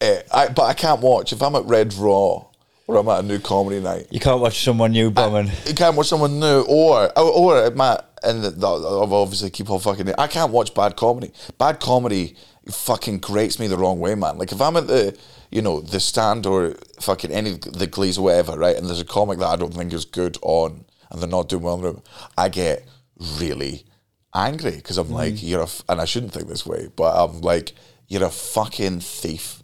uh, I but I can't watch if I'm at Red Raw or I'm at a new comedy night. you can't watch someone new bombing. You can't watch someone new, or or, or at Matt and the, the, I've obviously keep on fucking. It. I can't watch bad comedy. Bad comedy fucking grates me the wrong way, man. Like if I'm at the you know the stand or fucking any the Glaze or whatever, right, and there's a comic that I don't think is good on, and they're not doing well in the room, I get really angry because I'm Mm. like, you're a, f- and I shouldn't think this way, but I'm like, you're a fucking thief.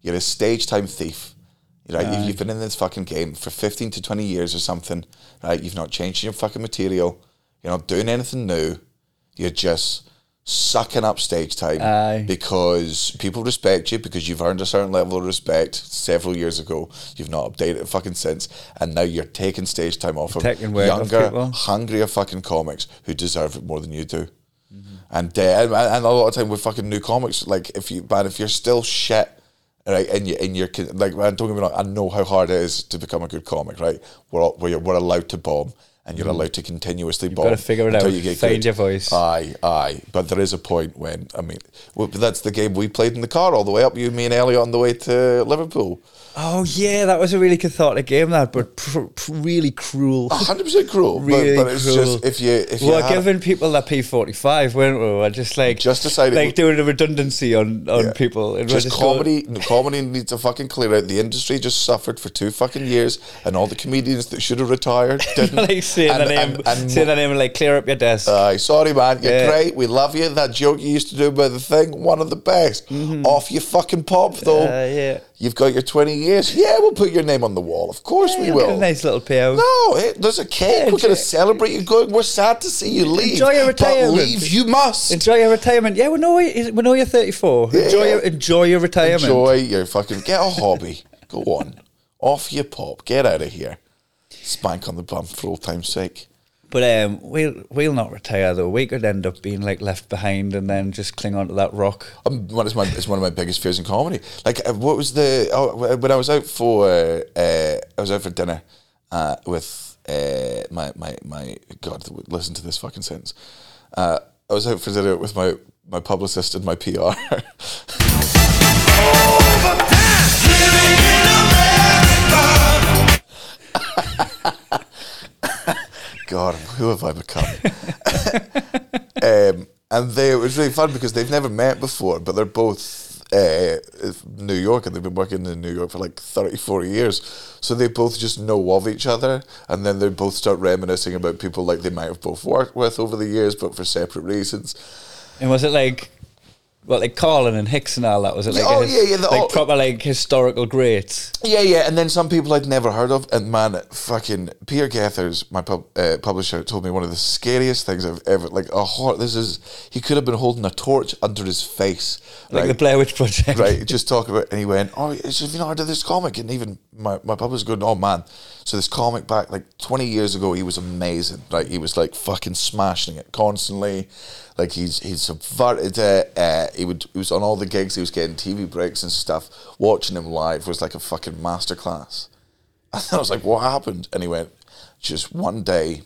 You're a stage time thief. Right? You've, you've been in this fucking game for 15 to 20 years or something, right? You've not changed your fucking material. You're not doing anything new. You're just sucking up stage time Aye. because people respect you because you've earned a certain level of respect several years ago. You've not updated it fucking since, and now you're taking stage time off of work off younger, hungrier fucking comics who deserve it more than you do. Mm-hmm. And, uh, and and a lot of time with fucking new comics, like if you man, if you're still shit, right, and you and you're like, man, don't get me wrong, I know how hard it is to become a good comic, right? We're all, we're, we're allowed to bomb, and you're allowed to continuously bomb. Mm. gotta figure it out, You get find good. your voice. Aye, aye, but there is a point when I mean, well, that's the game we played in the car all the way up. You, me, and Elliot on the way to Liverpool. Oh yeah, that was a really cathartic game. That, but pr- pr- really cruel. hundred percent cruel. Really but, but it's cruel. just if you if you We're had- giving people that P forty five, weren't we? We're just like Just decided- like doing a redundancy on on Yeah. people. Just going- comedy, comedy needs to fucking clear out. The industry just suffered for two fucking years, and all the comedians that should have retired didn't. Saying and, the name, and- and saying the name, and like clear up your desk. Aye, sorry, man. You're Yeah. great. We love you. That joke you used to do about the thing, one of the best. Off you fucking pop, though. Mm-hmm. Uh, yeah. You've got your 20 years. Yeah, we'll put your name on the wall. Of course we You'll get will. a nice little payout. No, eh, there's a cake. Yeah, We're going to celebrate you going. We're sad to see you leave. Enjoy your But retirement. leave you must. Enjoy your retirement. Yeah, we know we know you're 34. Enjoy your enjoy your retirement. Enjoy your fucking. Get a hobby. Go on. Off you pop. Get out of here. Spank on the bum for old time's sake. But um, we'll we'll not retire though. We could end up being like left behind and then just cling onto that rock. Um, one is my it's one of my biggest fears in comedy. Like, uh, what was the oh, when I was out for uh, uh, I was out for dinner uh, with uh, my my my God, listen to this fucking sentence. Uh, I was out for dinner with my my publicist and my PR. God, who have I become? um, and they it was really fun because they've never met before, but they're both uh, New York and they've been working in New York for like 30, 40 years. So they both just know of each other, and then they both start reminiscing about people like they might have both worked with over the years, but for separate reasons. And was it like, well, like Carlin and Hicks and all that? Was it like, Oh, a yeah, yeah, the- like proper like historical greats? Yeah, yeah, and then some people I'd never heard of, and man, fucking Peter Gethers, my pub, uh, publisher, told me one of the scariest things I've ever like. A hor- this is he could have been holding a torch under his face, Like right? the Blair Witch Project. right, just talk about, and he went, "Oh, have you not heard of this comic?" And even my my publisher going, "Oh man, so this comic back like twenty years ago, he was amazing. Like he was like fucking smashing it constantly. Like he's he's subverted it. Uh, he would he was on all the gigs. He was getting TV breaks and stuff. Watching him live was like a fucking masterclass. And I was like, "What happened?" And he went, "Just one day,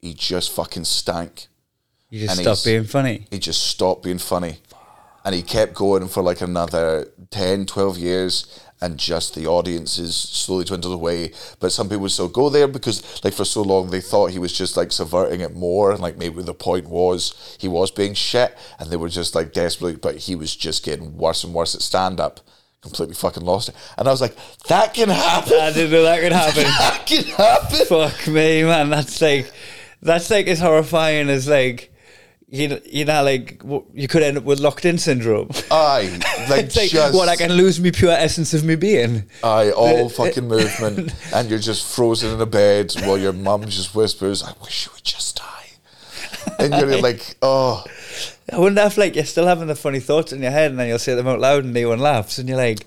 he just fucking stank." You just And stop he's- being funny. he just stopped being funny and he kept going for like another 10 12 years and just the audiences slowly dwindled away but some people would still go there because like for so long they thought he was just like subverting it more and like maybe the point was he was being shit and they were just like desperate, but he was just getting worse and worse at stand up completely fucking lost it. And i was like that can happen. I didn't know that could happen. that can happen. Fuck me, man. That's like, that's like as horrifying as like, you know, you know, like you could end up with locked in syndrome. aye like, like just what I can lose me pure essence of me being. Aye, all fucking movement, and you're just frozen in a bed while your mum just whispers, "I wish you would just die," and you're like, "Oh, I wonder if like you're still having the funny thoughts in your head and then you'll say them out loud and no one laughs and you're like,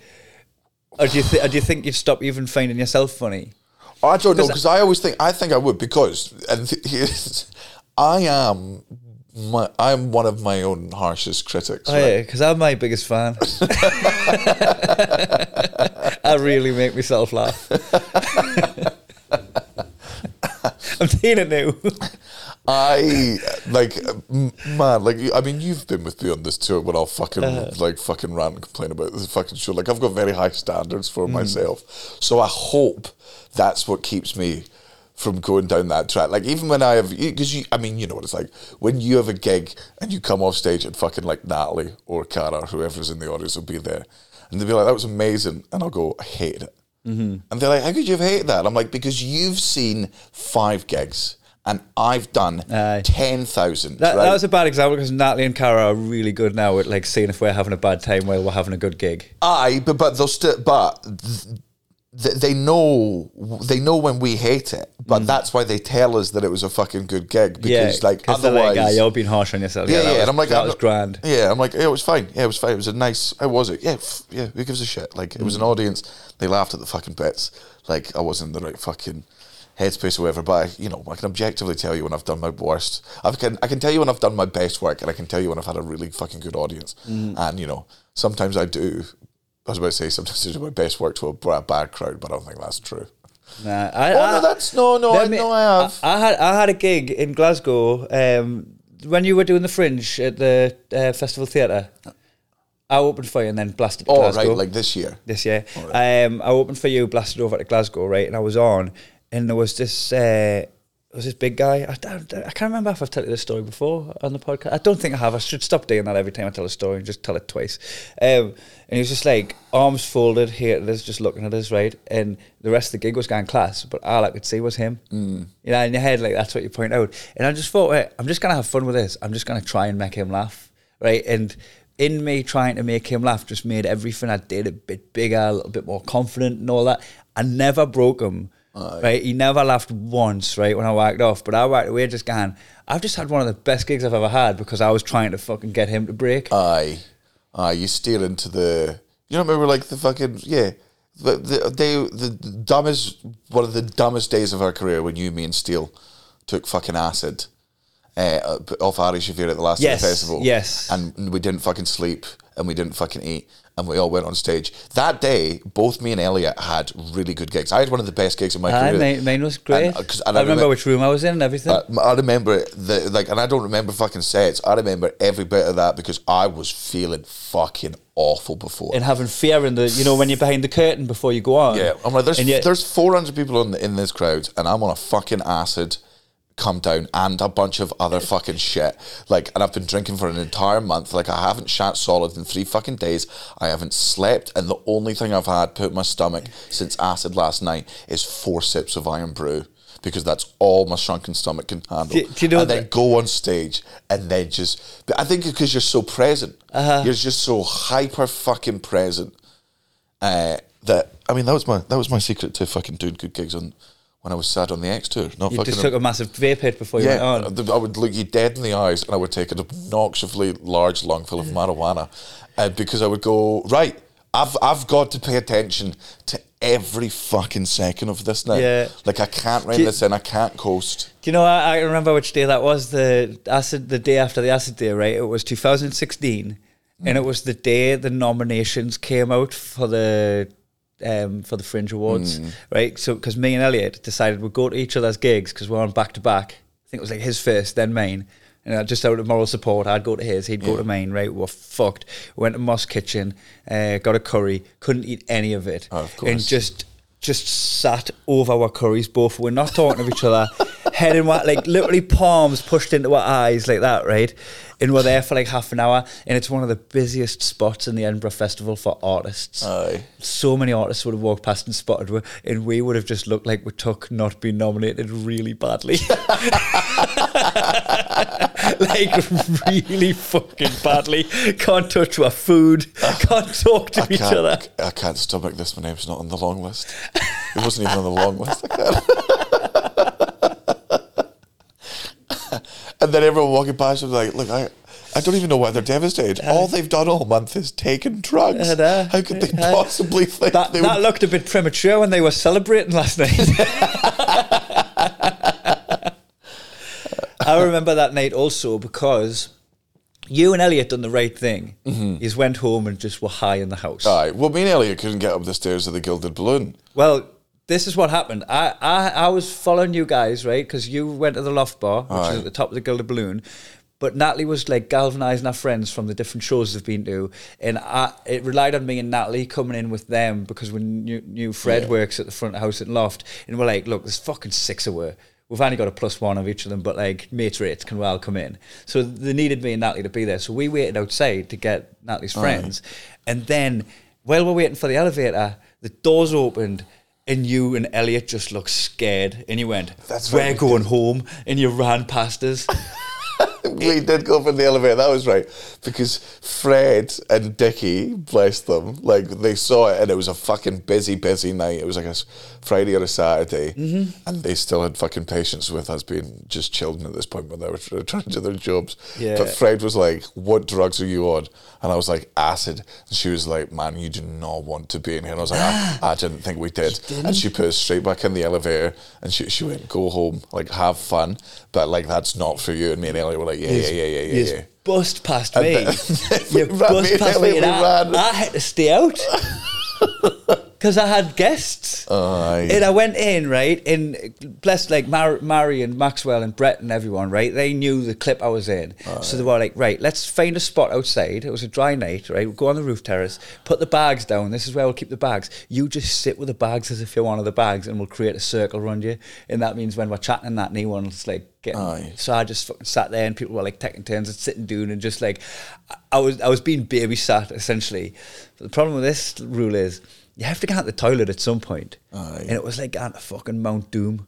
or do you th- or do you think you've stopped even finding yourself funny? I don't know," Because- because I always think I think I would because, and th- I am. My, I'm one of my own harshest critics. Oh right? yeah, because I'm my biggest fan. I really make myself laugh. I'm seeing it now. I like man, like I mean, you've been with me on this tour when I'll fucking Uh-huh. like fucking rant and complain about this fucking show. Like I've got very high standards for Mm. myself, so I hope that's what keeps me from going down that track. Like even when I have, because you, I mean, you know what it's like when you have a gig and you come off stage and fucking like Natalie or Cara or whoever's in the audience will be there, and they'll be like, "That was amazing," and I'll go, "I hated it." Mm-hmm. And they're like, "How could you have hated that?" I'm like, "Because you've seen five gigs." and I've done Aye. ten thousand. That, right? that was a bad example because Natalie and Cara are really good now at like seeing if we're having a bad time while we're having a good gig. Aye, but but they'll still but they know they know when we hate it, but that's why they tell us that it was a fucking good gig because like 'cause they're otherwise. like, ah, you're being harsh on yourself. yeah, yeah, that was, and I'm like, that I'm was not- grand. Yeah, I'm like, yeah, it was fine. Yeah, it was fine. It was a nice. How was it? Yeah, f- yeah. Who gives a shit? Like, it was Mm. an audience. They laughed at the fucking bits. Like, I wasn't in the right fucking headspace or whatever. But I, you know, I can objectively tell you when I've done my worst. I can, I can tell you when I've done my best work, and I can tell you when I've had a really fucking good audience. Mm. And you know, sometimes I do. I was about to say sometimes I do my best work to a, bad crowd, but I don't think that's true. Nah, I, Oh I, no, that's no, no, I me- know I have. I, I had I had a gig in Glasgow um, when you were doing the Fringe at the uh, Festival Theatre. I opened for you and then blasted to oh Glasgow right, like this year. this year. Um, I opened for you, blasted over to Glasgow, right? And I was on, and there was this. Uh, there was this big guy. I, don't- I can't remember if I've told you this story before on the podcast. I don't think I have. I should stop doing that every time I tell a story and just tell it twice. Um, and he was just like arms folded here at us, just looking at us, right? And the rest of the gig was going class, but all I could see was him. Mm. You know, in your head, like that's what you point out. And I just thought, wait, I'm just gonna have fun with this. I'm just gonna try and make him laugh, right? And in me trying to make him laugh just made everything I did a bit bigger, a little bit more confident and all that. I never broke him. Right, he never laughed once. Right when I walked off, but I walked away just going. I've just had one of the best gigs I've ever had because I was trying to fucking get him to break. Aye, aye. You steal into the. You don't remember like the fucking yeah. The, the day the dumbest one of the dumbest days of our career when you me and Steele took fucking acid uh, off Ari Shaffir at the last Yes, festival. yes. and we didn't fucking sleep and we didn't fucking eat and we all went on stage. That day, both me and Elliot had really good gigs. I had one of the best gigs of my Aye, career. mine, mine was great. And- 'cause- and I I remember remem- which room I was in and everything. Uh, I remember the like, and I don't remember fucking sets. I remember every bit of that because I was feeling fucking awful before. and having fear in the, you know, when you're behind the curtain before you go on. yeah, I'm like, there's yet- there's 400 people in in this crowd, and I'm on a fucking acid come down and a bunch of other fucking shit. Like, and I've been drinking for an entire month. Like, I haven't shat solid in three fucking days. I haven't slept, and the only thing I've had put in my stomach since acid last night is four sips of Irn-Bru. Because that's all my shrunken stomach can handle. Do- do you know and then that- go on stage and then just. But I think because you're so present, Uh-huh. you're just so hyper fucking present uh, that I mean that was my that was my secret to fucking doing good gigs on when I was sad on the X tour. Not you just took a massive vape hit before you yeah. went on. I would look you dead in the eyes and I would take an obnoxiously large lungful of marijuana, uh, because I would go right. I've I've got to pay attention to every fucking second of this now. Yeah. like I can't rein this in. I can't coast. Do you know? I, I remember which day that was. The acid, the day after the acid day, right? It was 2016, and it was the day the nominations came out for the um, for the Fringe Awards, right? So because me and Elliot decided we'd go to each other's gigs because we're on back to back. I think it was like his first, then mine. And uh, just out of moral support, I'd go to his, he'd go to mine, right? We were fucked. Went to Mosque Kitchen, uh, got a curry, couldn't eat any of it. Oh, of And just just sat over our curries both. We're not talking to each other. Head in what like literally palms pushed into our eyes like that, right? And we're there for like half an hour. And it's one of the busiest spots in the Edinburgh Festival for artists. Aye. So many artists would have walked past and spotted us, and we would have just looked like we took not being nominated really badly. like really fucking badly. Can't touch our food. Ah, can't talk to I each other. I can't stomach this. My name's not on the long list. It wasn't even on the long list. I can't. And then everyone walking past was like, "Look, I, I don't even know why they're devastated. all they've done all month is taken drugs. Know. How could they I- possibly think That, they that would?" looked a bit premature when they were celebrating last night. I remember that night also because you and Elliot done the right thing. Mm-hmm. You went home and just were high in the house. Aye. Well, me and Elliot couldn't get up the stairs of the Gilded Balloon. Well, this is what happened. I, I, I was following you guys, right? Because you went to the loft bar, which Aye. is at the top of the Gilded Balloon. But Natalie was like galvanizing our friends from the different shows they've been to, and I, it relied on me and Natalie coming in with them because we knew, knew Fred Yeah. works at the front house at Loft, and we're like, look, there's fucking six of us. We've only got a plus one of each of them, but like mate rates can well come in. So they needed me and Natalie to be there. So we waited outside to get Natalie's friends, and then while we're waiting for the elevator, the doors opened and you and Elliot just looked scared, and you went, That's "We're going home," and you ran past us. we did go for the elevator. That was right because Fred and Dickie, bless them, like they saw it and it was a fucking busy, busy night. It was like a Friday or a Saturday, mm-hmm. and they still had fucking patience with us being just children at this point when they were trying to do their jobs. Yeah. But Fred was like, "What drugs are you on?" And I was like, "Acid." And she was like, "Man, you do not want to be in here." And I was like, "I, I didn't think we did." And she put us straight back in the elevator, and she she went, "Go home, like have fun, but like that's not for you." And me and Ellie were like, "Yeah, yeah, yeah, yeah, yeah." Yeah. bust past me. you bust past me, and I. I had to stay out because I had guests. And I went in, right? And blessed, like Mar- Mary and Maxwell and Brett and everyone, right? They knew the clip I was in. so they were like, right, let's find a spot outside. It was a dry night, right? We'll go on the roof terrace, put the bags down. This is where we'll keep the bags. You just sit with the bags as if you're one of the bags and we'll create a circle around you. And that means when we're chatting and that, no one's like getting. So I just fucking sat there and people were like taking turns and sitting doing, and just like, I- I was, I was being babysat essentially. But the problem with this rule is, you have to get out the toilet at some point. Aye. And it was like going to fucking Mount Doom.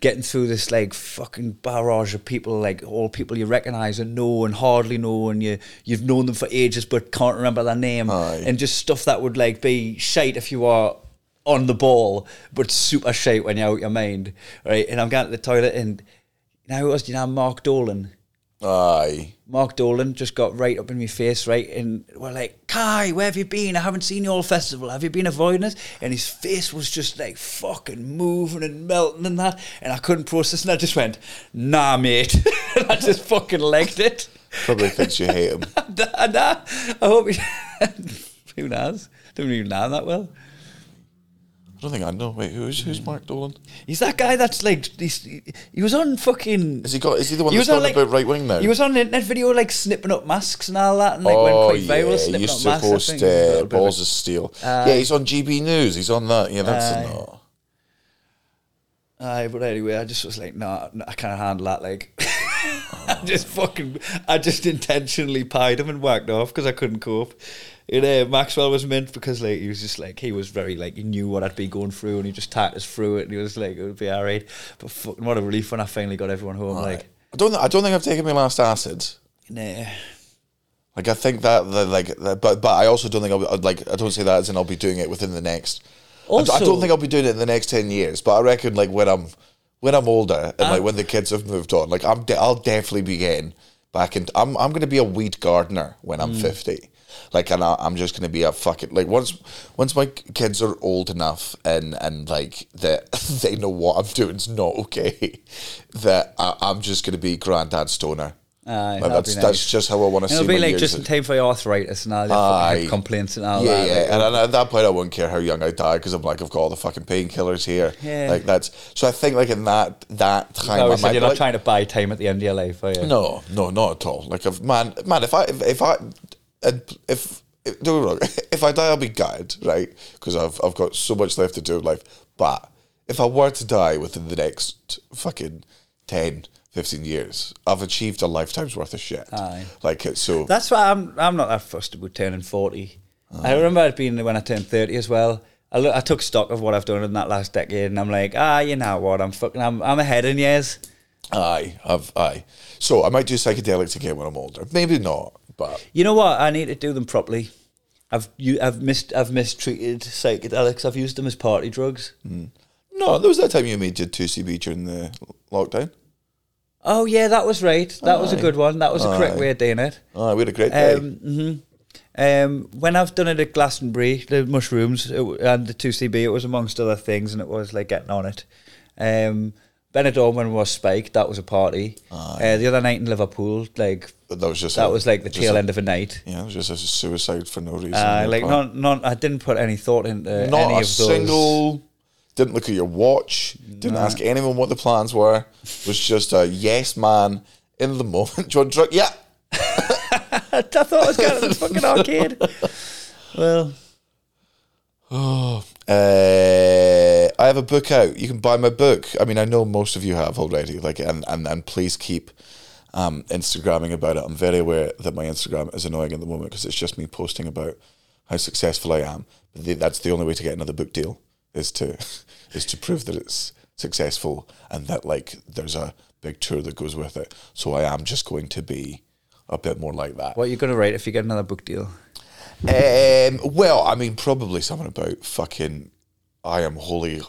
Getting through this like fucking barrage of people, like all people you recognise and know and hardly know, and you you've known them for ages but can't remember their name, Aye. and just stuff that would like be shite if you are on the ball, but super shite when you're out your mind, right? And I'm going to the toilet, and now it was you know Mark Dolan. Aye. Mark Dolan just got right up in my face, right? And we're like, Kai, where have you been? I haven't seen you all festival. Have you been avoiding us? And his face was just like fucking moving and melting and that. And I couldn't process and I just went, nah, mate. and I just fucking legged it. Probably thinks you hate him. nah, nah. I hope he... Who knows? Don't even know him that well. I don't think I know. Wait, who's who's Mark Dolan? He's that guy that's like, he's, he was on fucking... Is he got? Is he the one He that's was on, talking like- about right wing now? He was on an internet video like snipping up masks and all that and like went oh quite yeah, viral he snipping used up to post uh, little bit of a- balls of steel. yeah, he's on GB News. He's on that. Yeah, that's Aye. a no. Aye, but anyway, I just was like, nah, nah, I can't handle that. Like, I just fucking, I just intentionally pied him and whacked off because I couldn't cope. And uh, Maxwell was meant because like he was just like he was very like he knew what I'd be going through and he just tacked us through it and he was like it would be alright. But fucking what a relief when I finally got everyone home. Like, I don't. I don't think I've taken my last acid. nah, Like I think that, the, like, that, but but I also don't think I'll, I'd like. I don't say that as in I'll be doing it within the next. I d- I, Also- don't think I'll be doing it in the next ten years. But I reckon like when I'm when I'm older and Uh, like when the kids have moved on, like I'm de- I'll definitely be getting back into. I'm I'm gonna be a weed gardener when Mm. I'm fifty. Like and I, I'm just gonna be a fucking like once once my kids are old enough and and like that they know what I'm doing is not okay. That I, I'm just gonna be granddad stoner. Uh, Aye, Like, that's be that's just how I want to see. it'll be like just in time for your arthritis and all fucking complaints and all yeah, that. yeah. like, and, and at that point, I wouldn't care how young I die because I'm like, I've got all the fucking painkillers here. Yeah. Like that's. So I think like in that that time, I I might you're not like, trying to buy time at the end of your life, are you? no, no, not at all. Like if man, man, if I if, if I and if, if don't wrong, if I die, I'll be gutted, right? Because I've I've got so much left to do in life. But if I were to die within the next fucking 10, 15 years, I've achieved a lifetime's worth of shit. Aye. Like it, so. That's why I'm I'm not that fussed about turning forty. I remember it being when I turned thirty as well. I, look, I took stock of what I've done in that last decade, and I'm like, ah, you know what? I'm fucking, I'm, I'm ahead in years. Aye, I've aye. So I might do psychedelics again when I'm older. Maybe not, but You know what? I need to do them properly. I've you, I've missed, I've mistreated psychedelics. I've used them as party drugs. no. There was that time you made did two CB during the lockdown. Oh yeah, that was right. That was a good one. That was a correct Aye. way of doing it. Aye, we had a great day. Um, mhm. um, when I've done it at Glastonbury, the mushrooms it, w- and the 2CB, it was amongst other things, and it was like getting on it. Um, Benidorm when was spiked, that was a party. Uh, the other night in Liverpool, like But that was just that a- was like the just tail a- end of a night. Yeah, it was just a suicide for no reason. Uh, like not, not, I didn't put any thought into not any a of those. single. Didn't look at your watch. Didn't ask anyone what the plans were. Was just a yes man in the moment. Do you want drug? Yeah. I thought I was going to the fucking arcade. Well, Uh, I have a book out. You can buy my book. I mean, I know most of you have already. Like, and and, and please keep um, Instagramming about it. I'm very aware that my Instagram is annoying at the moment because it's just me posting about how successful I am. That's the only way to get another book deal is to is to prove that it's successful and that like there's a big tour that goes with it. So I am just going to be a bit more like that. What are you going to write if you get another book deal? Um, well, I mean, probably something about fucking. I am wholly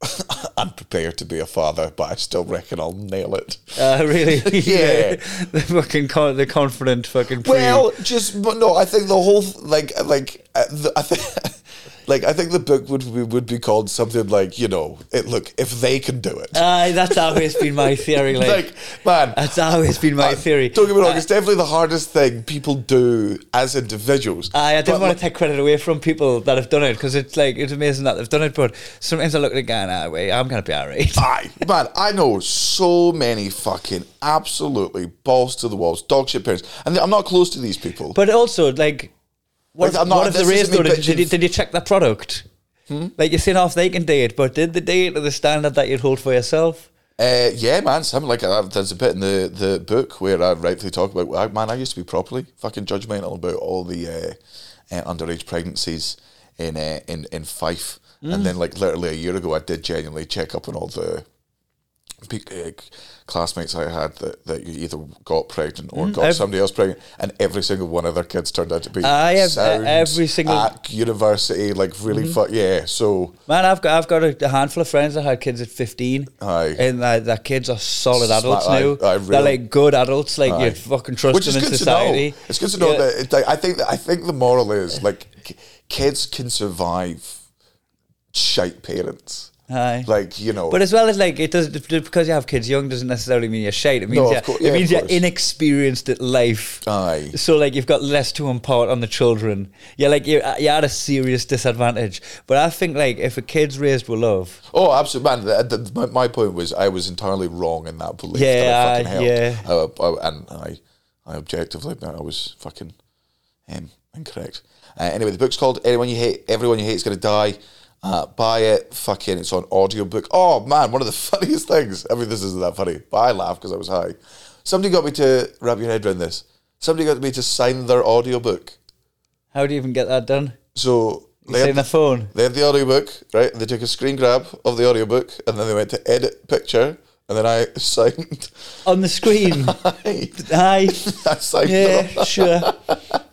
unprepared to be a father, but I still reckon I'll nail it. Uh, really? Yeah. the fucking con- the confident fucking. Pre- Well, just but no, I think the whole like like uh, the, I think like I think the book would be, would be called something like you know it. Look, if they can do it, Aye, that's always been my theory. Like, like man, that's always been my uh, theory. Don't get me wrong; Uh, it's definitely the hardest thing people do as individuals. Aye, I don't But, want to take credit away from people that have done it because it's like it's amazing that they've done it. But sometimes I look at it going, ah, wait, I'm gonna be alright. Aye, man, I know so many fucking absolutely balls to the walls, dog shit parents, and I'm not close to these people. But also, like, what, Like, if, I'm not- what if the me though? Did, did, you, did you check the product? Like you're saying off they can do it, but did they do it to the standard that you'd hold for yourself? Uh, yeah, man. Something like there's a bit in the, the book where I rightfully talk about. I, man, I used to be properly fucking judgmental about all the uh, uh, underage pregnancies in uh, in in Fife, and then like literally a year ago, I did genuinely check up on all the Uh, classmates I had that, that you either got pregnant or mm, got I've- somebody else pregnant, and every single one of their kids turned out to be I have, uh, every single- at university, like really mm-hmm. fu- yeah. So Man, I've got I've got a, a handful of friends that had kids at 15, Aye. and that their kids are solid adults now. aye, They're like good adults, like Aye. you fucking trust Which them is in society. to know. It's good to know Yeah. that it, like, I think that I think the moral is like kids can survive shite parents. Aye. Like you know, But as well as like it does because you have kids young doesn't necessarily mean you're shite. It means No, you're, course- it yeah, of means you're inexperienced at life. Aye. So like you've got less to impart on the children. You're like you're, you're at a serious disadvantage. But I think like if a kid's raised with love, oh, absolutely, man. The, the, my, my point was I was entirely wrong in that belief. Yeah, that I fucking held. yeah. Uh, uh, and I, I objectively, I was fucking um, incorrect. Uh, anyway, the book's called "Anyone You Hate, Everyone You Hate Is Gonna Die." Uh, buy it, fucking, it's on audiobook. Oh man, one of the funniest things. I mean, this isn't that funny, but I laughed because I was high. Somebody got me to wrap your head around this. Somebody got me to sign their audiobook. how do you even get that done? So they had, the phone. they had the audiobook, right? And They took a screen grab of the audiobook and then they went to edit picture and then I signed. On the screen. I Aye. signed Yeah, sure.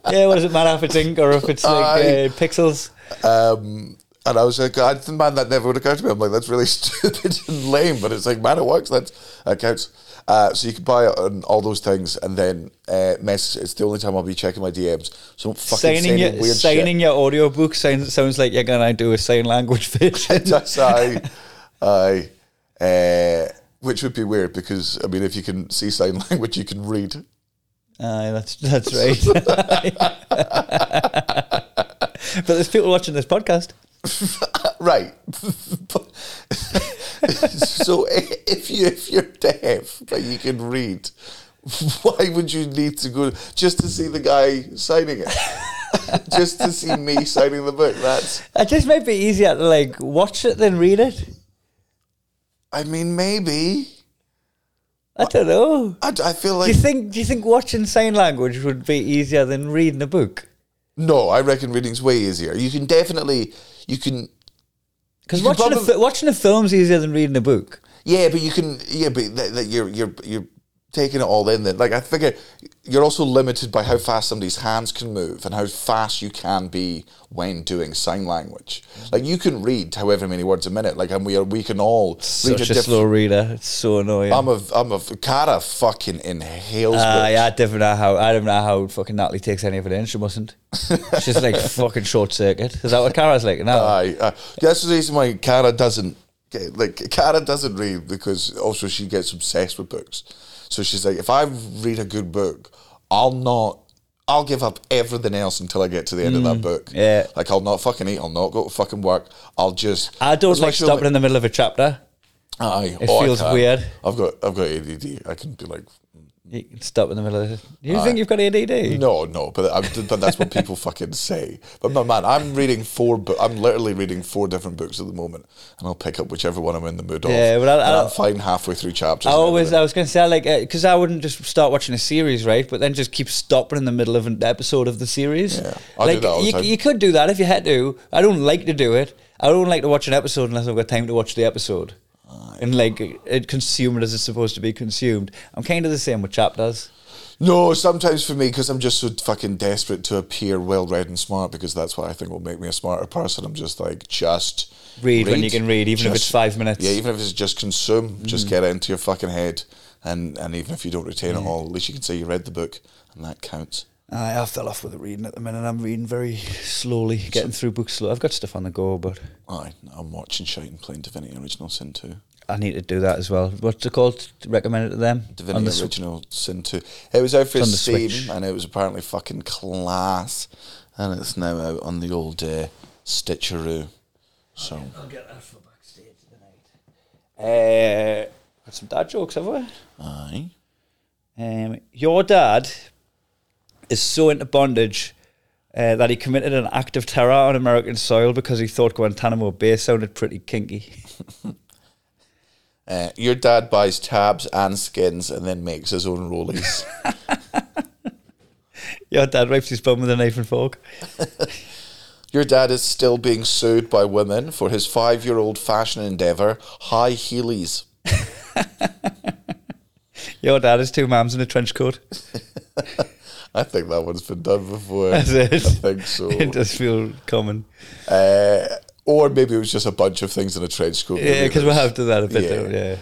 Yeah, what does it matter if it's ink or if it's like uh, pixels? Um, and I was like, I didn't, man, that never would occur to me. I'm like, that's really stupid and lame, but it's like, man, it works. That's, that counts. Uh, so you can buy it on all those things and then uh, message. It's the only time I'll be checking my DMs. So don't fucking Signing your weird signing your audiobook sounds sounds like you're gonna do a sign language version. shit. That's I, I, uh, which would be weird because I mean, if you can see sign language, you can read. Aye, that's that's right. but there's people watching this podcast. Right. so if you if you're deaf but you can read, why would you need to go just to see the guy signing it? just to see me signing the book. That's It just might be easier to like watch it than read it. I mean maybe. I don't know. I, I feel Do like you think do you think watching sign language would be easier than reading a book? No, I reckon reading's way easier. You can definitely you can Because watching a probably- fi- watching a film's easier than reading a book. Yeah, but you can. Yeah, but that, that you're you're you're taking it all in. Then, like I figure, you're also limited by how fast somebody's hands can move and how fast you can be when doing sign language. Like you can read however many words a minute. Like and we are we can all read Such a diff- slow reader. It's so annoying. I'm a I'm a Cara fucking inhales. Uh, yeah, I don't know how I don't know how fucking Natalie takes any of it in. She mustn't. She's like fucking short circuit. Is that what Cara's like? No. Aye, uh, that's the reason why Cara doesn't get, like Cara doesn't read because also she gets obsessed with books. So she's like, if I read a good book, I'll not. I'll give up everything else until I get to the end of that book. Mm, yeah. like I'll not fucking eat. I'll not go to fucking work. I'll just. I don't like stopping in the middle of a chapter. Aye, It oh, feels weird. I've got I've got ADD. I can be like You can stop in the middle of it. You think you've got ADD? No, no, but I, but that's what people fucking say. But my man, I'm reading four. But I'm literally reading four different books at the moment, and I'll pick up whichever one I'm in the mood of. Yeah, but I'll- and I'll- I'm fine halfway through chapters. I always. I was going to say, like, uh, because I wouldn't just start watching a series, right? But then just keep stopping in the middle of an episode of the series. Yeah, I do that all the you, time. you could do that if you had to. I don't like to do it. I don't like to watch an episode unless I've got time to watch the episode. And like it consume it as it's supposed to be consumed. I'm kind of the same with chapters. No, sometimes for me, because I'm just so fucking desperate to appear well read and smart, because that's what I think will make me a smarter person. I'm just like, just Read when you can read, even if it's five minutes. Yeah, even if it's just consume, Mm. just get it into your fucking head. And, and even if you don't retain it all, at least you can say you read the book, and that counts. I, I fell off with the reading at the minute. I'm reading very slowly, getting through books slow. I've got stuff on the go, but Aye, I'm watching Shite and playing Divinity Original Sin 2. I need to do that as well. What's it called? Recommend it to them. Divinity On the sw- Original Sin 2. It was out for It's on the Steam, Switch. and it was apparently fucking class. And it's now out on the old uh, Stitcheroo. So, I'll get that for backstage tonight. Uh, got some dad jokes, have we? aye. Um, your dad is so into bondage uh, that he committed an act of terror on American soil because he thought Guantanamo Bay sounded pretty kinky. Uh, your dad buys tabs and skins and then makes his own rollies. Your dad wipes his bum with a knife and fork. Your dad is still being sued by women for his five year old fashion endeavour, high heelys. Your dad has two mums in a trench coat. I think that one's been done before. That's it. I think so. it does feel common. Uh, or maybe it was just a bunch of things in a trench coat. Yeah, because we there's- have done that a bit, Yeah. don't yeah.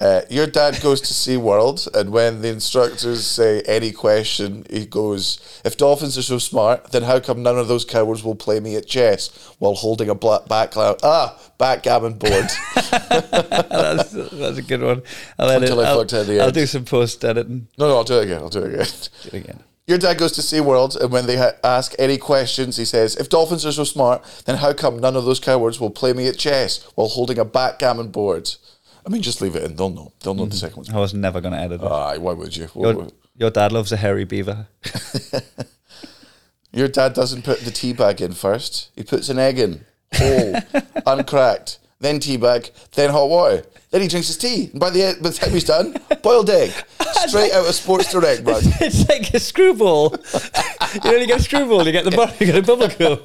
Uh, your dad goes to SeaWorld, and when the instructors say any question, he goes, If dolphins are so smart, then how come none of those cowards will play me at chess while holding a black background? Ah, backgammon board. that's, that's a good one. I'll, edit, Until I I'll, fucked at the I'll do some post editing. no, no, I'll do it again. I'll do it again. Do it again. Your dad goes to SeaWorld, and when they ha- ask any questions, he says, If dolphins are so smart, then how come none of those cowards will play me at chess while holding a backgammon board? I mean, just leave it in. They'll know. They'll know the mm. second one's. I was never going to edit it. Aye, why would you? your, your dad loves a hairy beaver. Your dad doesn't put the tea bag in first. He puts an egg in, whole, uncracked, then tea bag, then hot water. Then he drinks his tea. And by the, end, by the time he's done, boiled egg. Straight out of Sports Direct, man. it's like a screwball. you you get a screwball, you get the bu- you get a bubble gum.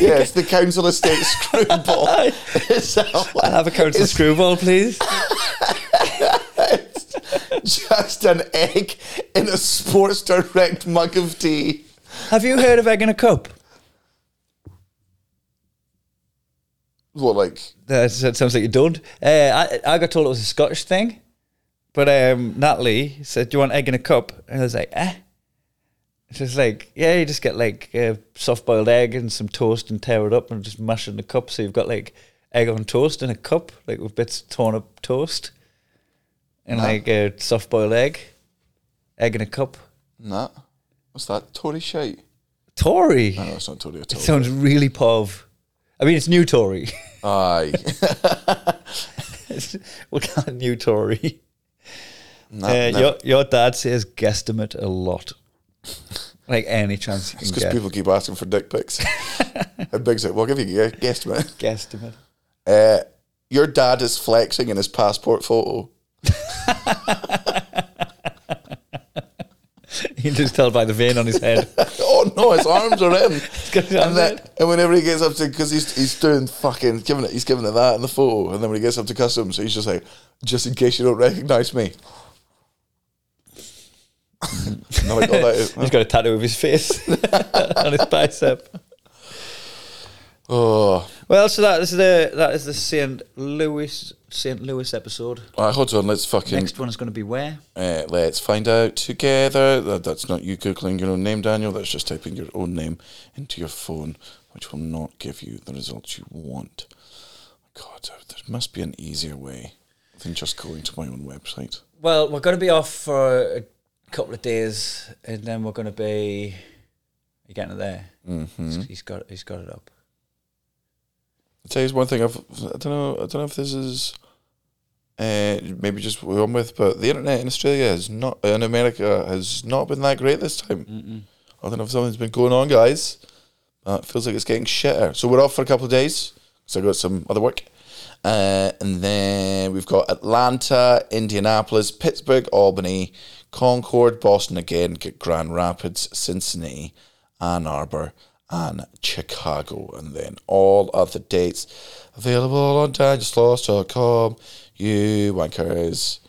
Yeah, it's the Council Estate screwball. It's that one. I'll have a council It's screwball, please. just an egg in a Sports Direct mug of tea. Have you heard of egg in a cup? What, like, That sounds like you don't. Uh, I, I got told it was a Scottish thing, but um, Natalie said, "Do you want egg in a cup?" And I was like, "Eh." She's like, "Yeah, you just get like a soft boiled egg and some toast and tear it up and just mash it in the cup. So you've got like egg on toast in a cup, like with bits of torn up toast, and like a soft boiled egg, egg in a cup. nah. What's that? Tory shite? Tory. No, it's not Tory at all. It sounds really pov. I mean, it's new Tory. Aye. we got a new Tory. Nah, Uh, nah. your your dad says guesstimate a lot. Like any chance you It's can because get. people keep asking for dick pics. How big's it? We'll give you a guesstimate. guesstimate. Uh, your dad is flexing in his passport photo. You can just tell by the vein on his head. Oh no, his arms are in. got his and, then, in. and whenever he gets up to, because he's he's doing fucking giving it, he's giving it that in the photo, and then when he gets up to customs, he's just like, just in case you don't recognise me. I'm like, oh, that He's got a tattoo of his face on his bicep. oh, Well, so that is the that is the Saint Louis Saint Louis episode. all right, hold on, let's fucking Next one is going to be where? uh, let's find out together. That, that's not you googling your own name, Daniel. That's just typing your own name into your phone, which will not give you the results you want. God, there must be an easier way than just going to my own website. Well, we're going to be off for a couple of days, and then we're going to be. You getting it there? Mm-hmm. He's got he's got it up. I'll tell you one thing. I've, I don't know. I don't know if this is uh, maybe just we're on with, but the internet in Australia has not, in America has not been that great this time. I don't know if something's been going on, guys. Uh, it feels like it's getting shitter. So we're off for a couple of days because I got some other work. Uh, and then we've got Atlanta, Indianapolis, Pittsburgh, Albany, Concord, Boston again, Grand Rapids, Cincinnati, Ann Arbor, and Chicago. And then all other dates available on DanielSloss.com. You wankers.